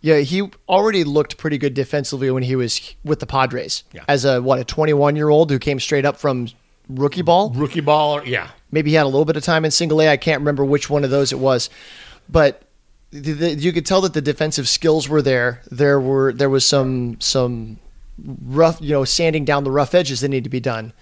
Yeah, he already looked pretty good defensively when he was with the Padres. Yeah. As a what a 21 year old who came straight up from rookie ball. Rookie ball, yeah. Maybe he had a little bit of time in single A. I can't remember which one of those it was, but the, the, you could tell that the defensive skills were there. There were there was some some rough, you know, sanding down the rough edges that need to be done.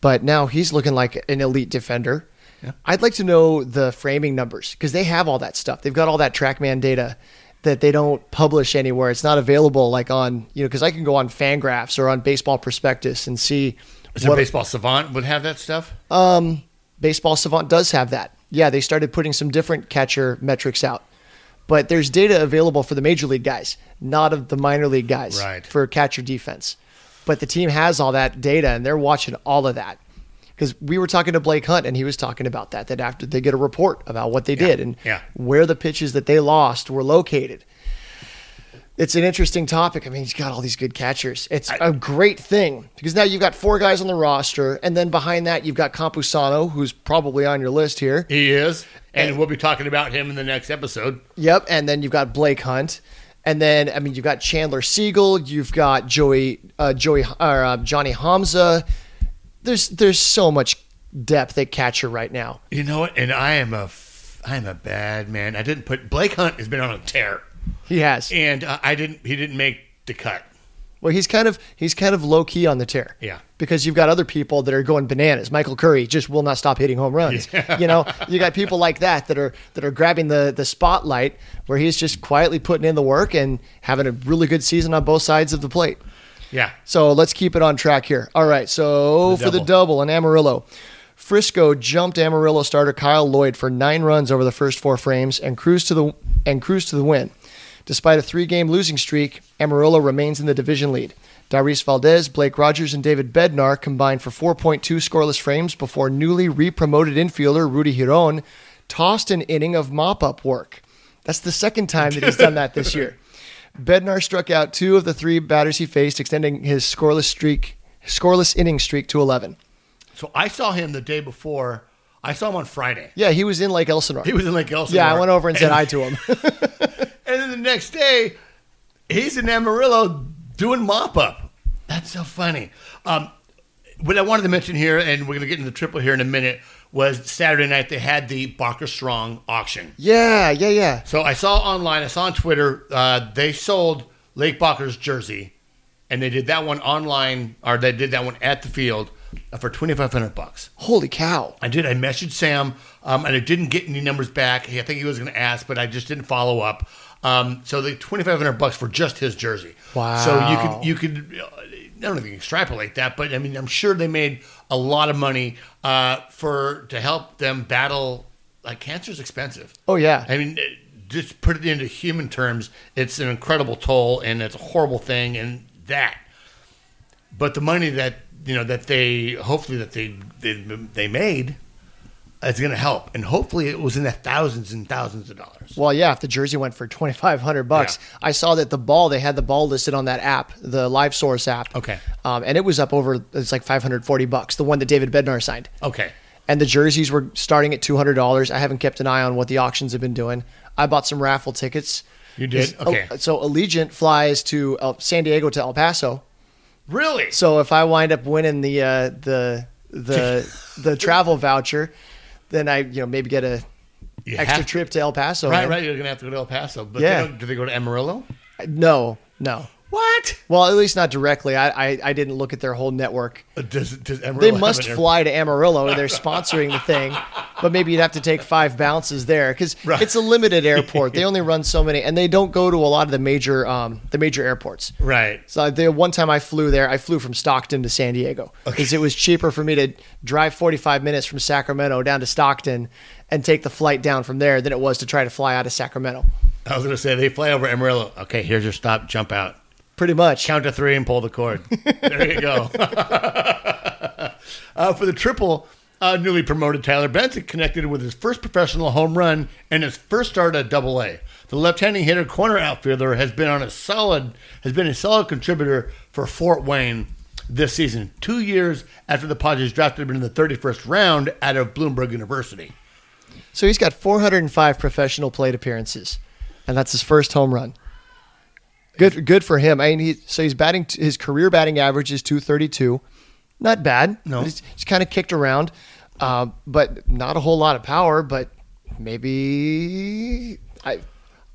But now he's looking like an elite defender. Yeah. I'd like to know the framing numbers because they have all that stuff. They've got all that TrackMan data that they don't publish anywhere. It's not available like on you know because I can go on Fangraphs or on Baseball Prospectus and see So what Baseball Savant would have that stuff. um, Baseball Savant does have that. Yeah, they started putting some different catcher metrics out. But there's data available for the major league guys, not of the minor league guys Right. for catcher defense. But the team has all that data and they're watching all of that. Because we were talking to Blake Hunt and he was talking about that, that after they get a report about what they did and yeah. where the pitches that they lost were located. it's an interesting topic. I mean, he's got all these good catchers. It's a great thing because now you've got four guys on the roster, and then behind that you've got Campusano, who's probably on your list here. He is, and we'll be talking about him in the next episode. Yep, and then you've got Blake Hunt, and then I mean you've got Chandler Siegel, you've got Joey, uh, Joey, or uh, Jonny Homza. There's there's so much depth at catcher right now. You know what? And I am a, f- I am a bad man. I didn't put Blake Hunt has been on a tear, He has. and uh, I didn't. He didn't make the cut. Well, he's kind of he's kind of low key on the tear. Yeah. Because you've got other people that are going bananas. Michael Curry just will not stop hitting home runs. You know, you got people like that that are that are grabbing the the spotlight where he's just quietly putting in the work and having a really good season on both sides of the plate. Yeah, So let's keep it on track here. All right. So The for the double in Amarillo, Frisco jumped Amarillo starter Kyle Lloyd for nine runs over the first four frames and cruised to the and cruised to the win. Despite a three-game losing streak, Amarillo remains in the division lead. Dauris Valdez, Blake Rogers, and David Bednar combined for 4.2 scoreless frames before newly re-promoted infielder Rudy Giron tossed an inning of mop-up work. That's the second time that he's done that this year. Bednar struck out two of the three batters he faced, extending his scoreless streak, scoreless inning streak to 11. so I saw him the day before. I saw him on Friday. Yeah, he was in Lake Elsinore. He was in Lake Elsinore. yeah, I went over and said hi to him. And then the next day, he's in Amarillo doing mop up. That's so funny. Um, what I wanted to mention here, and we're going to get into the triple here in a minute, was Saturday night they had the Barker Strong auction. yeah, yeah, yeah. So I saw online, I saw on Twitter, uh, they sold Lake Barker's jersey, and they did that one online, or they did that one at the field uh, for twenty five hundred bucks. Holy cow. I did. I messaged Sam, um, and I didn't get any numbers back. I think he was going to ask, but I just didn't follow up. Um, so the twenty five hundred bucks for just his jersey. Wow. So you could you could I don't know if you can extrapolate that, but I mean I'm sure they made a lot of money uh, for to help them battle. Like cancer's expensive. Oh, yeah. I mean, just put it into human terms, it's an incredible toll, and it's a horrible thing, and that. But the money that you know that they hopefully that they they, they made is going to help, and hopefully it was in the thousands and thousands of dollars. Well, yeah, if the jersey went for 2500 bucks. I saw that the ball, they had the ball listed on that app, the Live Source app. Okay. Um, and it was up over, it's like 540 bucks, the one that David Bednar signed. Okay, And the jerseys were starting at $200. I haven't kept an eye on what the auctions have been doing. I bought some raffle tickets. you did. Okay, So Allegiant flies to El, San Diego to El Paso. really? So if I wind up winning the uh, the the the travel voucher, then I you know maybe get a You extra have- trip to El Paso. Right, man. right. You're going to have to go to El Paso, but Yeah. they do they go to Amarillo? No, no. What? Well, at least not directly. I, I, I didn't look at their whole network. Uh, Does, does Amarillo They have must an air- fly to Amarillo. They're sponsoring the thing, but maybe you'd have to take five bounces there because Right. it's a limited airport. They only run so many, and they don't go to a lot of the major um, the major airports. Right. So the one time I flew there, I flew from Stockton to San Diego because it was cheaper for me to drive 45 minutes from Sacramento down to Stockton and take the flight down from there than it was to try to fly out of Sacramento. I was going to say they fly over Amarillo. Okay, here's your stop. Jump out. Pretty much. Count to three and pull the cord. there you go. uh, for the triple, uh, newly promoted Tyler Benson connected with his first professional home run and his first start at Double A. The left-handed hitter corner outfielder has been on a solid has been a solid contributor for Fort Wayne this season. Two years after the Padres drafted him in the 31st round out of Bloomsburg University. So he's got 405 professional plate appearances, and that's his first home run. Good, good for him. I mean, he so he's batting. His career batting average is 232. Not bad. No. he's, he's kind of kicked around, uh, but not a whole lot of power. But maybe I,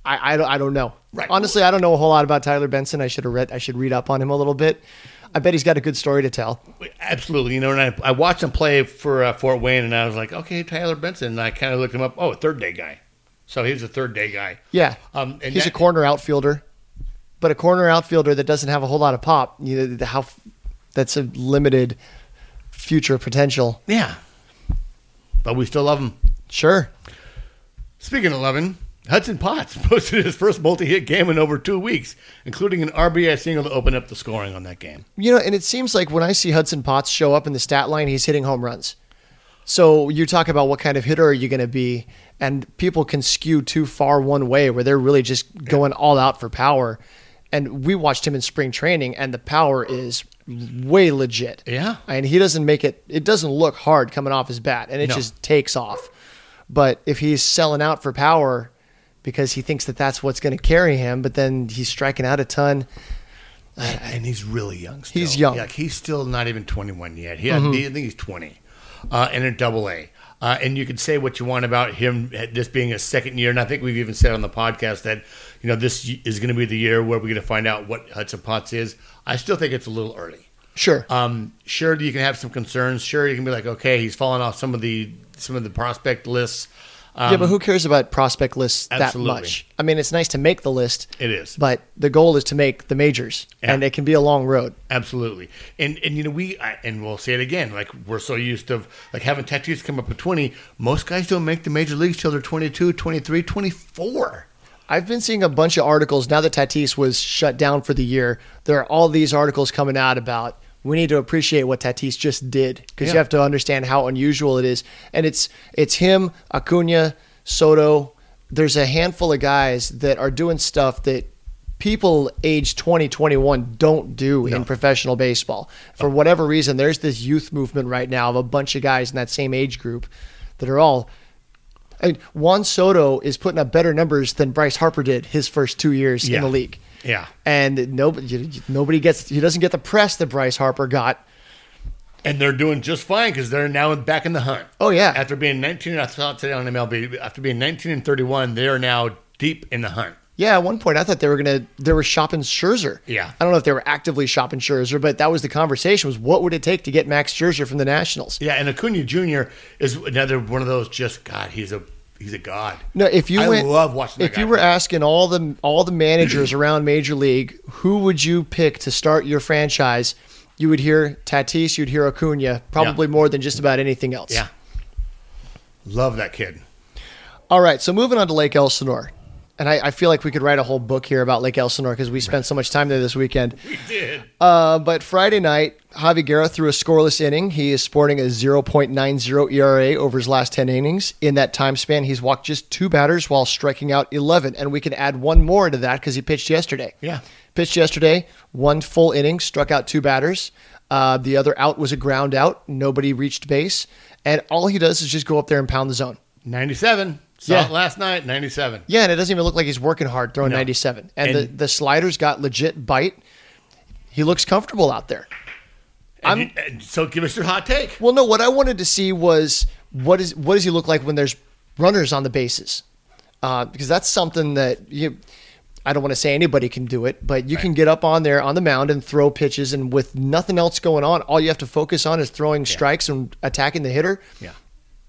I, I don't, I don't know. Right. Honestly, I don't know a whole lot about Tyler Benson. I should have read. I should read up on him a little bit. I bet he's got a good story to tell. Absolutely, you know, and I, I watched him play for uh, Fort Wayne, and I was like, okay, Tyler Benson. And I kind of looked him up. Oh, a third day guy. So he was a third day guy. Yeah, Um, and he's that- a corner outfielder, but a corner outfielder that doesn't have a whole lot of pop. You know, how that's a limited future potential. Yeah, but we still love him. Sure. Speaking of loving, Hudson Potts posted his first multi-hit game in over two weeks, including an RBI single to open up the scoring on that game. You know, and it seems like when I see Hudson Potts show up in the stat line, he's hitting home runs. So you talk about what kind of hitter are you going to be, and people can skew too far one way where they're really just going all out for power. And we watched him in spring training, and the power is way legit. Yeah. And he doesn't make it, it doesn't look hard coming off his bat, and it No. just takes off. But if he's selling out for power because he thinks that that's what's going to carry him, but then he's striking out a ton. and he's really young. Still. He's young. Mm-hmm. Like he's still not even 21 yet. He, I think he's 20, uh, and in Double A. Uh, and you can say what you want about him this being a second year, and I think we've even said on the podcast that you know this is going to be the year where we're going to find out what Hudson Potts is. I still think it's a little early. Sure. Um, sure, you can have some concerns. Sure, you can be like, okay, he's fallen off some of the some of the prospect lists. Um, yeah, but who cares about prospect lists that much? I mean, it's nice to make the list, It is. but the goal is to make the majors, Yeah. and it can be a long road. Absolutely, and and you know we I, and we'll say it again. Like we're so used to like having Tatis come up at twenty. Most guys don't make the major leagues till they're 22, 23, 24. I've been seeing a bunch of articles now that Tatis was shut down for the year. There are all these articles coming out about we need to appreciate what Tatis just did because Yeah. you have to understand how unusual it is. And it's it's him, Acuna, Soto. There's a handful of guys that are doing stuff that people age 20, 21 don't do in professional baseball. For whatever reason, there's this youth movement right now of a bunch of guys in that same age group that are all I mean, Juan Soto is putting up better numbers than Bryce Harper did his first two years Yeah. in the league, Yeah, and nobody nobody gets he doesn't get the press that Bryce Harper got. and they're doing just fine because they're now back in the hunt. Oh yeah, After being nineteen, I thought today on MLB. After being nineteen and thirty-one, they are now deep in the hunt. yeah. At one point, I thought they were gonna they were shopping Scherzer. Yeah. I don't know if they were actively shopping Scherzer, but that was the conversation: was what would it take to get Max Scherzer from the Nationals? Yeah, and Acuna Jr. is another one of those. Just God, he's a he's a god. No, if you I went, love watching that If you were play. asking all the all the managers around Major League, who would you pick to start your franchise? You would hear Tatis, you'd hear Acuna, probably more than just about anything else. Yeah, love that kid. All right, so moving on to Lake Elsinore. And I, I feel like we could write a whole book here about Lake Elsinore because we spent so much time there this weekend. We did. Uh, but Friday night, Javi Guerra threw a scoreless inning. He is sporting a 0.90 ERA over his last 10 innings. In that time span, he's walked just two batters while striking out 11. And we can add one more to that because he pitched yesterday. Yeah. Pitched yesterday, one full inning, struck out two batters. Uh, the other out was a ground out. Nobody reached base. And all he does is just go up there and pound the zone. 97. Saw Yeah. last night, 97. Yeah, and it doesn't even look like he's working hard throwing No. 97. And, And- the, the sliders got legit bite. He looks comfortable out there. You- so give us your hot take. Well, no, what I wanted to see was what is what does he look like when there's runners on the bases? Uh, because that's something that you. I don't want to say anybody can do it, but you can get up on there on the mound and throw pitches, and with nothing else going on, all you have to focus on is throwing strikes and attacking the hitter. Yeah.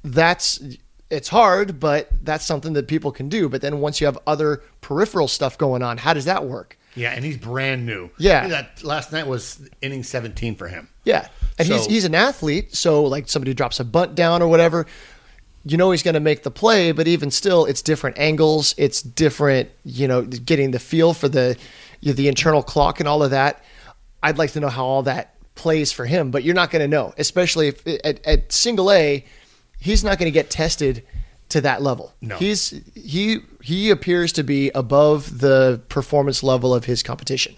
That's it's hard, but that's something that people can do. But then once you have other peripheral stuff going on, how does that work? Yeah, and he's brand new. Yeah. That last night was inning 17 for him. Yeah. And he's he's an athlete, so like somebody drops a bunt down or whatever, you know he's going to make the play, but even still it's different angles, it's different, you know, getting the feel for the you know, the internal clock and all of that. I'd like to know how all that plays for him, but you're not going to know, especially if at, at single A, he's not going to get tested to that level. No. He's he he appears to be above the performance level of his competition.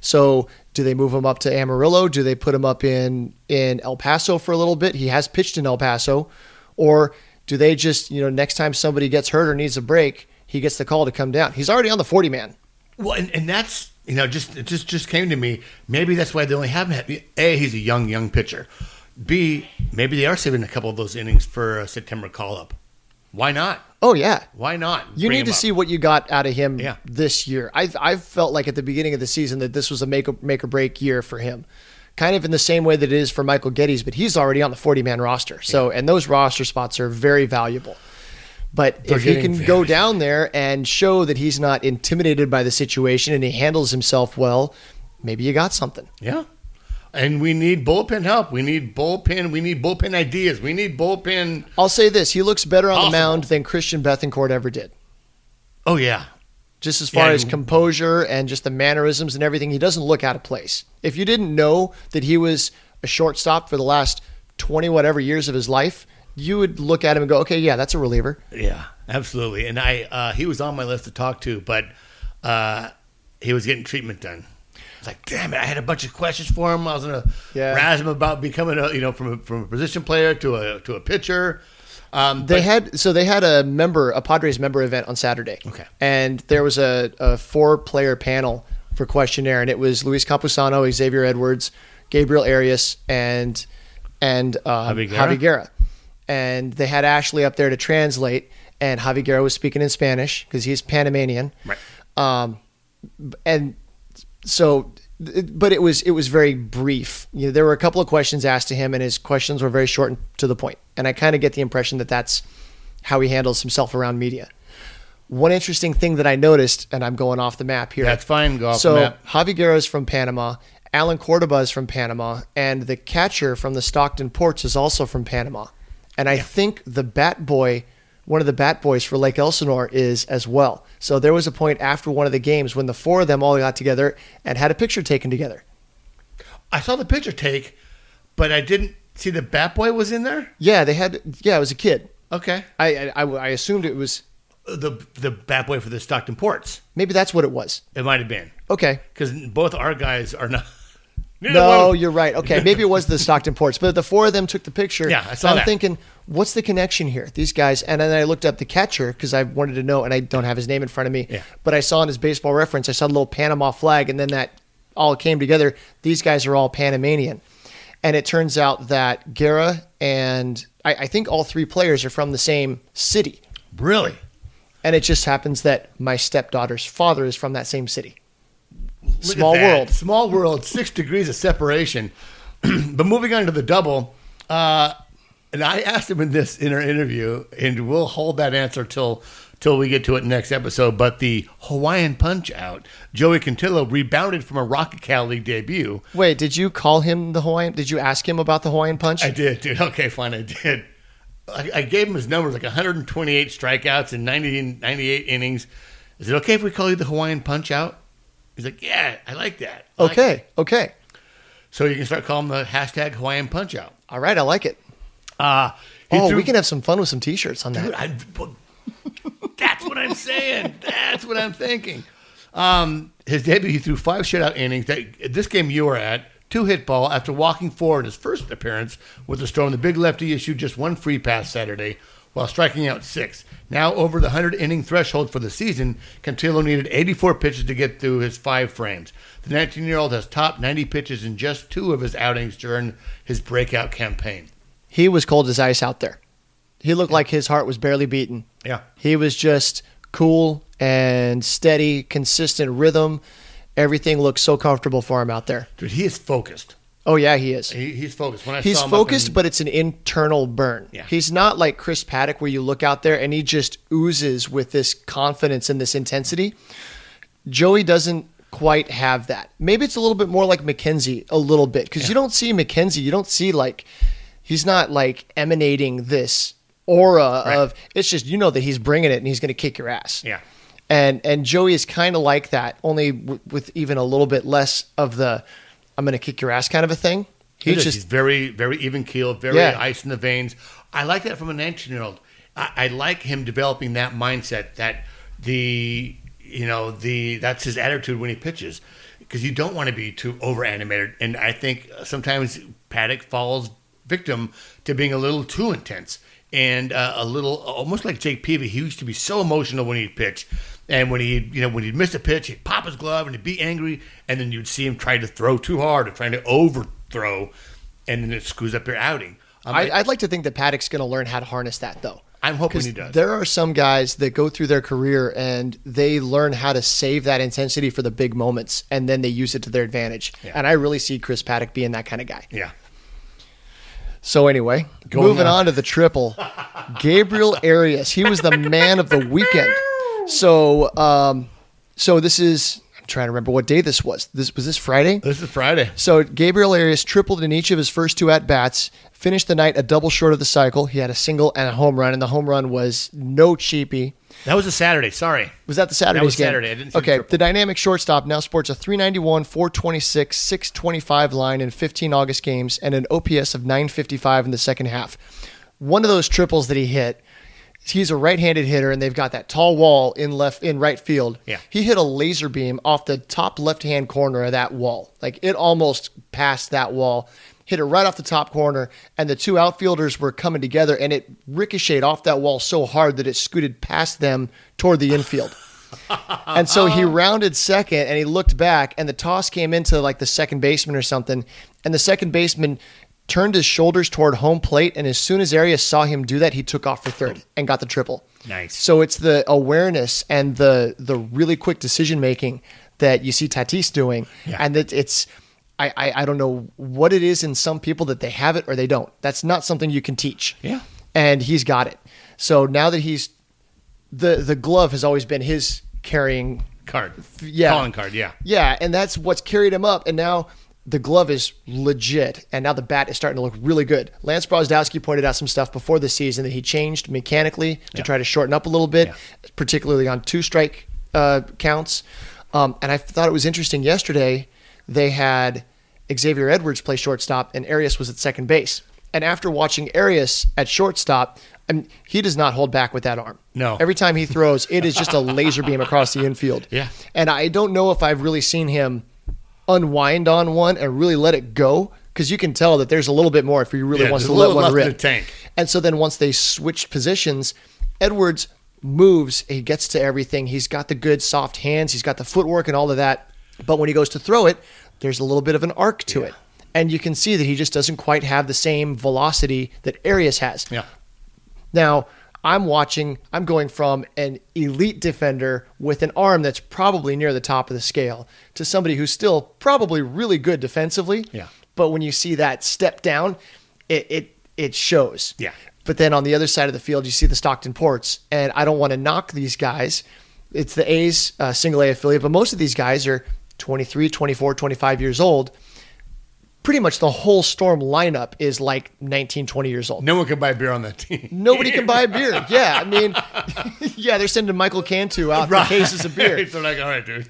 So, do they move him up to Amarillo? Do they put him up in in El Paso for a little bit? He has pitched in El Paso, or do they just you know next time somebody gets hurt or needs a break, he gets the call to come down? He's already on the forty man. Well, and, and that's you know just it just just came to me. Maybe that's why they only have him. A, he's a young young pitcher. B, maybe they are saving a couple of those innings for a September call up. Why not? Oh yeah, Why not? you Bring need to up. see what you got out of him Yeah. this year. I I felt like at the beginning of the season that this was a make or, make or break year for him. Kind of in the same way that it is for Michael Gettys, but he's already on the 40 man roster. So, and those roster spots are very valuable. But They're if he can go down there and show that he's not intimidated by the situation and he handles himself well, maybe you got something. Yeah. And we need bullpen help. We need bullpen. We need bullpen ideas. We need bullpen. I'll say this: he looks better on Possible. the mound than Christian Bethancourt ever did. Oh yeah, just as far Yeah, as composure and just the mannerisms and everything, he doesn't look out of place. If you didn't know that he was a shortstop for the last 20 whatever years of his life, you would look at him and go, okay, yeah, that's a reliever. yeah, absolutely. And I, uh, he was on my list to talk to, but uh, he was getting treatment done. Like, damn it! I had a bunch of questions for him. I was gonna Yeah. razz him about becoming a you know from a, from a position player to a to a pitcher. Um, They but- had so they had a member, a Padres member event on Saturday. Okay. And there was a, a four player panel for questionnaire, and it was Luis Campusano, Xavier Edwards, Gabriel Arias, and and um, Javi Guerra? Javi Guerra. And they had Ashley up there to translate, and Javi Guerra was speaking in Spanish because he's Panamanian. right. Um, and so, but it was it was very brief. You know, there were a couple of questions asked to him, and his questions were very short and to the point. And I kind of get the impression that that's how he handles himself around media. One interesting thing that I noticed, and I'm going off the map here. That's fine. Go off so the map. Javi Guerra is from Panama. Allen Cordoba is from Panama, and the catcher from the Stockton Ports is also from Panama. And I think the bat boy, one of the bat boys for Lake Elsinore, is as well. So there was a point after one of the games when the four of them all got together and had a picture taken together. I saw the picture take, but I didn't see the Bat Boy was in there. Yeah, they had. Yeah, it was a kid. Okay, I I, I assumed it was the the Bat Boy for the Stockton Ports. maybe that's what it was. It might have been Okay. because both our guys are not. neither No, you're right. Okay, maybe it was the Stockton Ports, but the four of them took the picture. Yeah, I saw I'm that. thinking, what's the connection here? These guys, and then I looked up the catcher because I wanted to know, and I don't have his name in front of me. Yeah. But I saw in his baseball reference, I saw the little Panama flag, and then that all came together. These guys are all Panamanian, and it turns out that Guerra and I, I think all three players are from the same city, really. and it just happens that my stepdaughter's father is from that same city. Look Small world. Small world. Six degrees of separation. but moving on to the double, uh, and I asked him in this in our interview, and we'll hold that answer till till we get to it next episode. But the Hawaiian Punch Out, Joey Cantillo rebounded from a Rocket Cal League debut. Wait, did you call him the Hawaiian? Did you ask him about the Hawaiian punch? I did, dude. Okay, fine, I did. I, I gave him his numbers, like 128 strikeouts in 90, 98 innings. Is it okay if we call you the Hawaiian Punch Out? He's like, yeah, I like that. I like Okay, okay. So you can start calling the hashtag Hawaiian Punch Out. All right, I like it. Uh, Oh, threw- we can have some fun with some t-shirts on that. Dude, I, that's what I'm saying. That's what I'm thinking. Um, his debut, he threw five shutout innings. That this game you were at, two hit ball after walking four in his first appearance with the Storm. The big lefty issued just one free pass Saturday while striking out six. Now over the 100 inning threshold for the season, Cantillo needed 84 pitches to get through his five frames. The 19 year old has topped 90 pitches in just two of his outings during his breakout campaign. He was cold as ice out there. He looked like his heart was barely beating. Yeah. He was just cool and steady, consistent rhythm. Everything looked so comfortable for him out there. Dude, he is focused. Oh yeah, he is. He, he's focused. When I He's focused, in- but it's an internal burn. Yeah. He's not like Chris Paddack, where you look out there and he just oozes with this confidence and this intensity. Joey doesn't quite have that. Maybe it's a little bit more like McKenzie, a little bit, because you don't see McKenzie. You don't see like he's not like emanating this aura Right. of. It's just you know that he's bringing it and he's going to kick your ass. yeah, And and Joey is kind of like that, only w- with even a little bit less of the "I'm going to kick your ass" kind of a thing. he He's just he's very, very even keeled, very Yeah. ice in the veins. I like that from a 19 year old. I, I like him developing that mindset that the you know the that's his attitude when he pitches because you don't want to be too over animated. And I think sometimes Paddack falls victim to being a little too intense and uh, a little almost like Jake Peavy. He used to be so emotional when he'd pitch. And when he, you know, when he'd miss a pitch, he'd pop his glove and he'd be angry, and then you'd see him try to throw too hard or trying to overthrow, and then it screws up your outing. Um, I, I'd like to think that Paddack's going to learn how to harness that, though. I'm hoping he does. There are some guys that go through their career and they learn how to save that intensity for the big moments, and then they use it to their advantage. Yeah. And I really see Chris Paddack being that kind of guy. yeah, So anyway, Going moving on. on to the triple, Gabriel Arias. He was the man of the weekend. So, um, so this is. I'm trying to remember what day this was. This was this Friday. this is Friday. So Gabriel Arias tripled in each of his first two at bats. Finished the night a double short of the cycle. He had a single and a home run, and the home run was no cheapie. That was a Saturday. Sorry. Was that the Saturday's That was game? Saturday. I didn't see the okay, triple. the dynamic shortstop now sports a 391, 426, 625 line in 15 August games and an OPS of 955 in the second half. One of those triples that he hit, he's a right-handed hitter, and they've got that tall wall in left in right field. Yeah. he hit a laser beam off the top left-hand corner of that wall. Like it almost passed that wall, hit it right off the top corner, and the two outfielders were coming together, and it ricocheted off that wall so hard that it scooted past them toward the infield. and so he rounded second and he looked back and the toss came into like the second baseman or something and the second baseman turned his shoulders toward home plate and as soon as Arias saw him do that he took off for third and got the triple. Nice. So it's the awareness and the the really quick decision making that you see Tatis doing Yeah. and that it's I, I, I don't know what it is in some people that they have it or they don't. That's not something you can teach. Yeah. And he's got it. So now that he's the the glove has always been his carrying Card. yeah. Calling card, yeah. yeah, and that's what's carried him up. And now the glove is legit, and now the bat is starting to look really good. Lance Brozdowski pointed out some stuff before the season that he changed mechanically to Yeah. try to shorten up a little bit, Yeah. particularly on two strike uh, counts. Um, and I thought it was interesting yesterday. They had Xavier Edwards play shortstop, and Arias was at second base. And after watching Arias at shortstop, I mean, he does not hold back with that arm. No. Every time he throws, it is just a laser beam across the infield. Yeah. And I don't know if I've really seen him unwind on one and really let it go because you can tell that there's a little bit more if he really Yeah, wants to let one rip. the tank. And so then once they switched positions, Edwards moves, he gets to everything. He's got the good soft hands, he's got the footwork and all of that. But when he goes to throw it, there's a little bit of an arc to it. And you can see that he just doesn't quite have the same velocity that Arias has. Yeah. Now, I'm watching, I'm going from an elite defender with an arm that's probably near the top of the scale to somebody who's still probably really good defensively. Yeah. But when you see that step down, it it, it shows. Yeah. But then on the other side of the field, you see the Stockton Ports. And I don't want to knock these guys. It's the A's uh, single A affiliate, but most of these guys are 23, 24, 25 years old. Pretty much the whole Storm lineup is like 19, 20 years old. No one can buy beer on that team. Nobody can buy beer. Yeah, I mean, yeah, they're sending Michael Cantu out right. for cases of beer. they're like, all right, dude.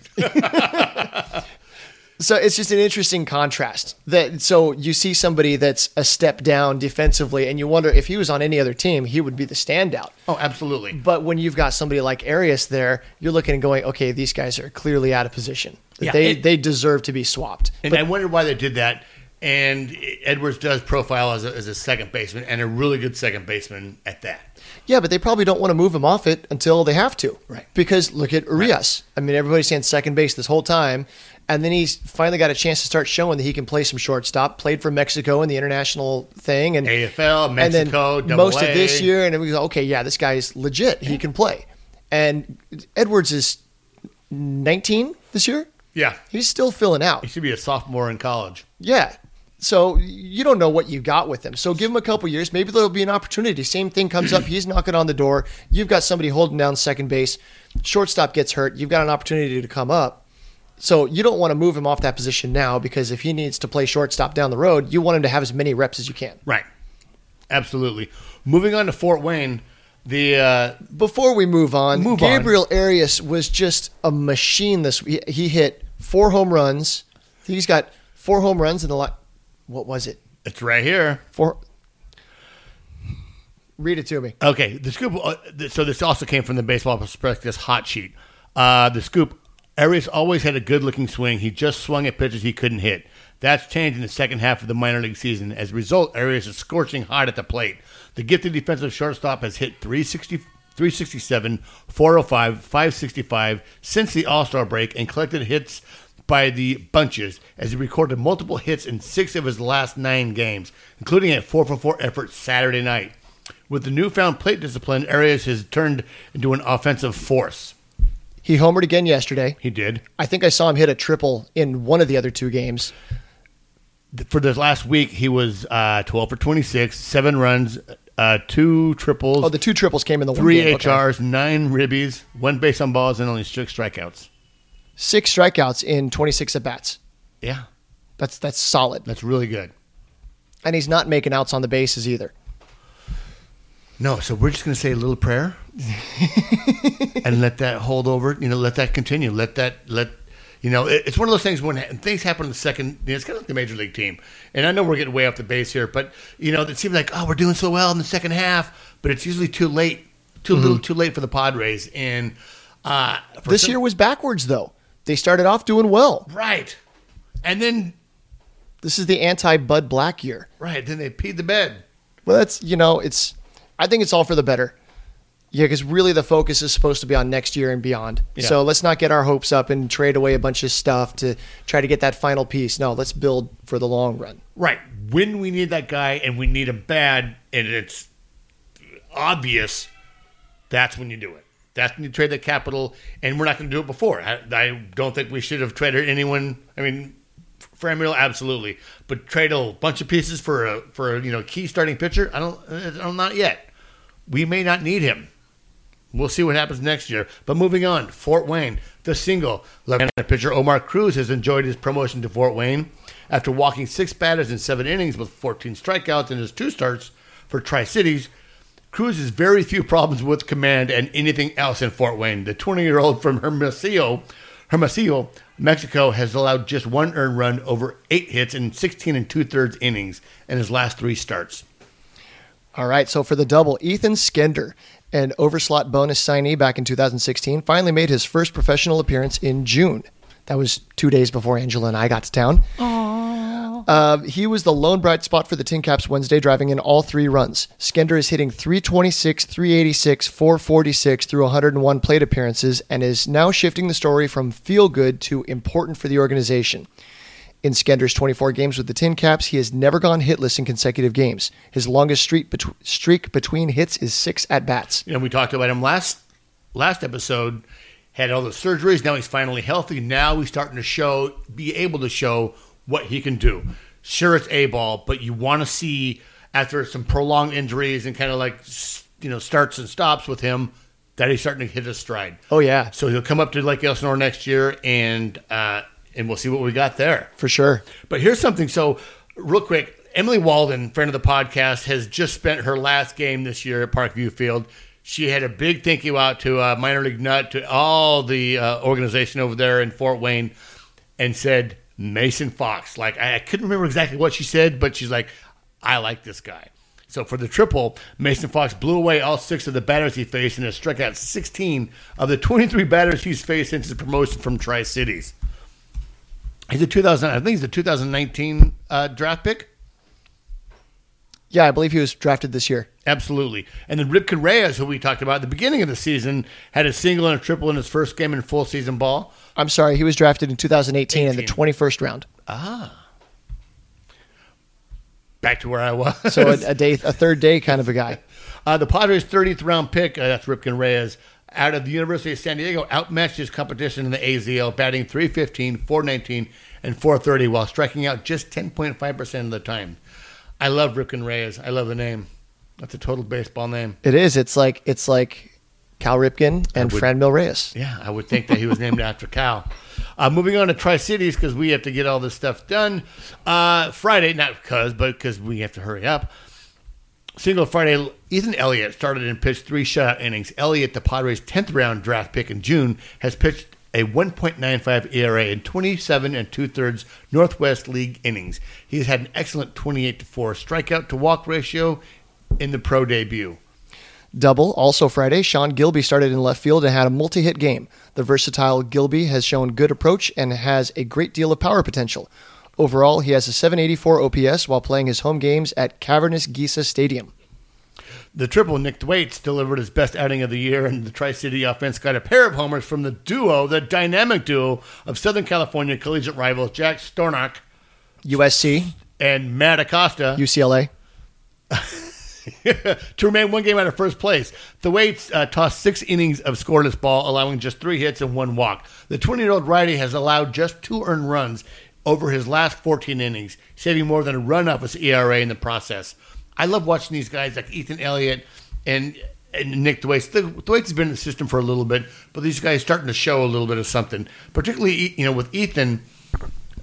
So it's just an interesting contrast. That so you see somebody that's a step down defensively, and you wonder if he was on any other team, he would be the standout. Oh, absolutely. But when you've got somebody like Arias there, you're looking and going, okay, these guys are clearly out of position. Yeah, they it- they deserve to be swapped. And I wondered why they did that. And Edwards does profile as a, as a second baseman and a really good second baseman at that. Yeah, but they probably don't want to move him off it until they have to. Right. Because look at Urias. I mean, everybody's saying second base this whole time. And then he's finally got a chance to start showing that he can play some shortstop. Played for Mexico in the international thing, and AFL, and Mexico, then double most of this year, and then we go, okay, yeah, this guy's legit. He can play. And Edwards is 19 this year. Yeah. He's still filling out. He should be a sophomore in college. Yeah. So you don't know what you got with him. So give him a couple years. Maybe there'll be an opportunity. Same thing comes up. He's knocking on the door. You've got somebody holding down second base. Shortstop gets hurt. You've got an opportunity to come up. So you don't want to move him off that position now because if he needs to play shortstop down the road, you want him to have as many reps as you can. Right. Absolutely. Moving on to Fort Wayne, the uh, Before we move on, Move on. Gabriel Arias was just a machine this week. He hit four home runs. He's got four home runs in the what was it? it's right here. Four Read it to me. Okay, the scoop. Uh, th- so this also came from the baseball prospectus hot sheet. Uh, the scoop. Arias always had a good-looking swing. He just swung at pitches he couldn't hit. That's changed in the second half of the minor league season. As a result, Arias is scorching hot at the plate. The gifted defensive shortstop has hit 360, 367, 405, 565 since the All Star break and collected hits by the bunches as he recorded multiple hits in six of his last nine games, including a 4 for 4 effort Saturday night. With the newfound plate discipline, Arias has turned into an offensive force. He homered again yesterday. He did. I think I saw him hit a triple in one of the other two games. For this last week, he was uh, 12 for 26, seven runs, uh, two triples, Oh, the two triples came in the one three game. Okay. HRs, nine ribbies, one base on balls, and only six strikeouts. Six strikeouts in 26 at bats. Yeah, That's that's solid. that's really good. And he's not making outs on the bases either. No, so we're just going to say a little prayer and let that hold over. You know, let that continue. Let that let you know. It, it's one of those things when things happen in the second. You know, it's kind of like the major league team. And I know we're getting way off the base here, but you know, it seems like oh, we're doing so well in the second half, but it's usually too late too little, too late for the Padres. And uh, This some- year was backwards though. They started off doing well. right, and then This is the anti Bud Black year. right, then they peed the bed. Well, that's you know, it's. I think it's all for the better. Yeah, because really the focus is supposed to be on next year and beyond. Yeah. So let's not get our hopes up and trade away a bunch of stuff to try to get that final piece. No, let's build for the long run. Right. When we need that guy and we need him bad and it's obvious, that's when you do it. That's when you trade the capital, and we're not going to do it before. I, I don't think we should have traded anyone. I mean, Franmil, absolutely, but trade a bunch of pieces for a for a you know key starting pitcher. I don't. uh, not yet. We may not need him. We'll see what happens next year. But moving on, Fort Wayne, the single. Left-handed pitcher Omar Cruz has enjoyed his promotion to Fort Wayne after walking six batters in seven innings with 14 strikeouts in his two starts for Tri Cities. Cruz has very few problems with command and anything else in Fort Wayne. The 20-year-old from Hermosillo, Hermosillo, Mexico, has allowed just one earned run over eight hits in 16 and two-thirds innings in his last three starts. All right, so for the double, Ethan Skender, an overslot bonus signee back in 2016, finally made his first professional appearance in June. That was two days before Angela and I got to town. Uh, he was the lone bright spot for the Tin Caps Wednesday, driving in all three runs. Skender is hitting 326, 386, 446 through 101 plate appearances and is now shifting the story from feel good to important for the organization. In Skender's 24 games with the Tin Caps, he has never gone hitless in consecutive games. His longest streak, bet- streak between hits is six at bats. You know, we talked about him last last episode. Had all the surgeries. Now he's finally healthy. Now he's starting to show, be able to show what he can do. Sure, it's a ball, but you want to see after some prolonged injuries and kind of like you know starts and stops with him that he's starting to hit his stride. Oh, yeah, So he'll come up to Lake Elsinore next year, and uh, and we'll see what we got there. for sure. But here's something. So, real quick, Emily Walden, friend of the podcast, has just spent her last game this year at Parkview Field. She had a big thank you out to uh, Minor League Nut, to all the uh, organization over there in Fort Wayne, and said Mason Fox. Like I, I couldn't remember exactly what she said, but she's like, I like this guy. So for the triple, Mason Fox blew away all six of the batters he faced and has struck out 16 of the 23 batters he's faced since his promotion from Tri Cities. He's a 2000. I think he's a 2019 uh, draft pick. Yeah, I believe he was drafted this year. Absolutely. And then Ripken Reyes, who we talked about at the beginning of the season, had a single and a triple in his first game in full season ball. I'm sorry, he was drafted in 2018 in the 21st round. Ah. Back to where I was. So a, a day, a third day kind of a guy. Uh, the Padres' 30th round pick, uh, that's Ripken Reyes, out of the University of San Diego, outmatched his competition in the AZL, batting 315, 419, and 430 while striking out just 10.5% of the time. I love Ripken Reyes. I love the name. That's a total baseball name. It is. It's like it's like Cal Ripken and would- Franmil Reyes. Yeah, I would think that he was named after Cal. Uh, moving on to Tri Cities because we have to get all this stuff done. Uh, Friday, not because, but because we have to hurry up. Single Friday, Ethan Elliott started and pitched three shutout innings. Elliott, the Padres' 10th round draft pick in June, has pitched a 1.95 ERA in 27 and two thirds Northwest League innings. He's had an excellent 28 to 4 strikeout to walk ratio in the pro debut. Double, also Friday, Sean Gilby started in left field and had a multi hit game. The versatile Gilby has shown good approach and has a great deal of power potential. Overall, he has a 784 OPS while playing his home games at Cavernous Gesa Stadium. The triple Nick Thwaites delivered his best outing of the year, and the Tri City offense got a pair of homers from the duo, the dynamic duo of Southern California collegiate rivals Jack Stornock USC, and Matt Acosta UCLA. to remain one game out of first place. Thwaites uh, tossed six innings of scoreless ball, allowing just three hits and one walk. The 20 year old righty has allowed just two earned runs over his last 14 innings, saving more than a run off his ERA in the process. I love watching these guys like Ethan Elliott and and Nick Thwaites. Thwaites has been in the system for a little bit, but these guys starting to show a little bit of something. Particularly, you know, with Ethan,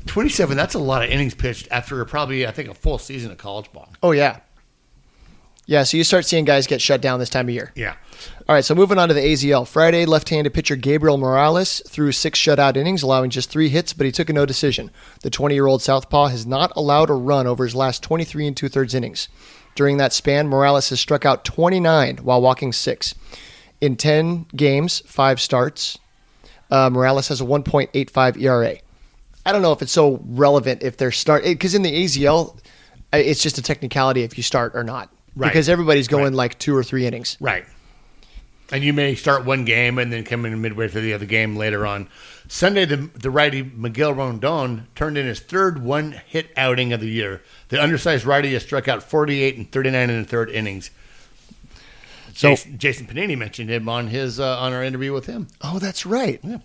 27. That's a lot of innings pitched after probably I think a full season of college ball. Oh, yeah. Yeah, so you start seeing guys get shut down this time of year. Yeah. All right, so moving on to the AZL. Friday, left-handed pitcher Gabriel Morales threw six shutout innings, allowing just three hits, but he took a no decision. The 20-year-old southpaw has not allowed a run over his last 23 and two-thirds innings. During that span, Morales has struck out 29 while walking six. In 10 games, five starts, uh, Morales has a 1.85 ERA. I don't know if it's so relevant if they're start because in the AZL, uh, it's just a technicality if you start or not. Right. Because everybody's going Right. like two or three innings. Right. And you may start one game and then come in midway through the other game later on. Sunday, the, the righty Miguel Rondon turned in his third one hit outing of the year. The undersized righty has struck out 48 and 39 in the third innings. So- Jason, Jason Panini mentioned him on his uh, on our interview with him. Oh, that's right. Yeah.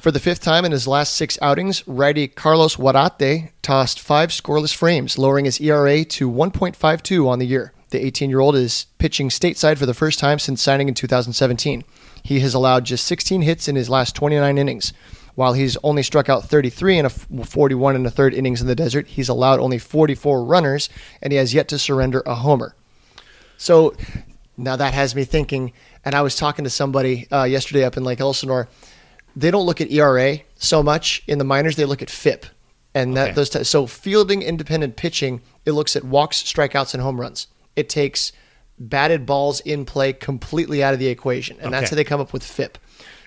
For the fifth time in his last six outings, righty Carlos Guarate tossed five scoreless frames, lowering his ERA to 1.52 on the year. The 18 year old is pitching stateside for the first time since signing in 2017. He has allowed just 16 hits in his last 29 innings. While he's only struck out 33 in a 41 and a third innings in the desert, he's allowed only 44 runners, and he has yet to surrender a homer. So now that has me thinking, and I was talking to somebody uh, yesterday up in Lake Elsinore. They don't look at ERA so much in the minors; they look at FIP, and that Okay. those. T- so fielding independent pitching, it looks at walks, strikeouts, and home runs. It takes batted balls in play completely out of the equation, and that's how they come up with FIP.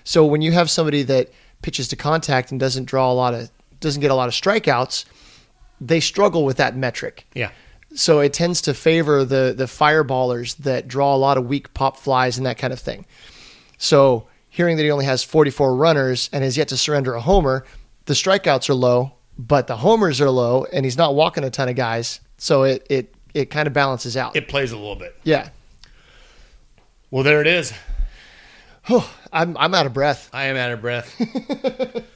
So when you have somebody that pitches to contact and doesn't draw a lot of, doesn't get a lot of strikeouts, they struggle with that metric. Yeah. So it tends to favor the the fireballers that draw a lot of weak pop flies and that kind of thing. So hearing that he only has 44 runners and has yet to surrender a homer, the strikeouts are low, but the homers are low, and he's not walking a ton of guys. So it it it kind of balances out. It plays a little bit. yeah. Well, there it is. I'm I'm out of breath. I am out of breath.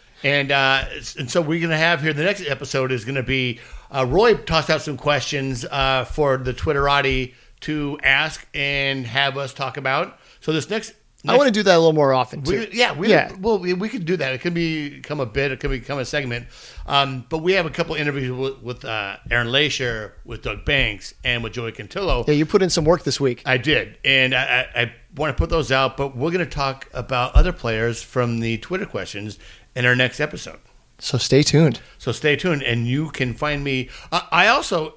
and uh, and so we're going to have here the next episode is going to be uh, Roy tossed out some questions uh, for the Twitterati to ask and have us talk about. So this next, I want to do that a little more often too. we, yeah, we, Yeah. Well, we, we could do that. It could become a bit. It could become a segment. Um, but we have a couple interviews with, with uh, Aaron Leasher, with Doug Banks, and with Joey Cantillo. yeah, you put in some work this week. I did, and I, I, I want to put those out. But we're going to talk about other players from the Twitter questions in our next episode. So stay tuned. So stay tuned, and you can find me. Uh, I also,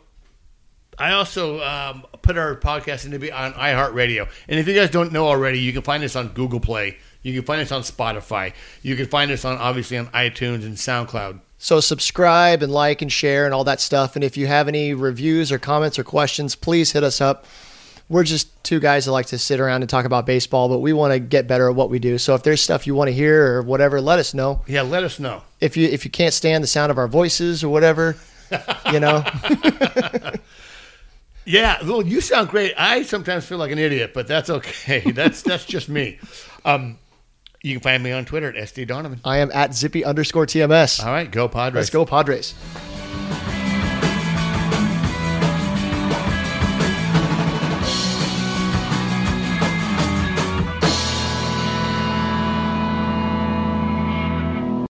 I also um, put our podcast into be on iHeartRadio. And if you guys don't know already, you can find us on Google Play. You can find us on Spotify. You can find us on obviously on iTunes and SoundCloud. So subscribe and like and share and all that stuff. And if you have any reviews or comments or questions, please hit us up. We're just two guys that like to sit around and talk about baseball, but we want to get better at what we do. So if there's stuff you want to hear or whatever, let us know. Yeah, let us know. If you if you can't stand the sound of our voices or whatever, you know, Yeah, well, you sound great. I sometimes feel like an idiot, but that's okay. That's that's just me. Um, you can find me on Twitter at SD Donovan. I am at zippy underscore TMS. All right, go Padres. Let's go Padres.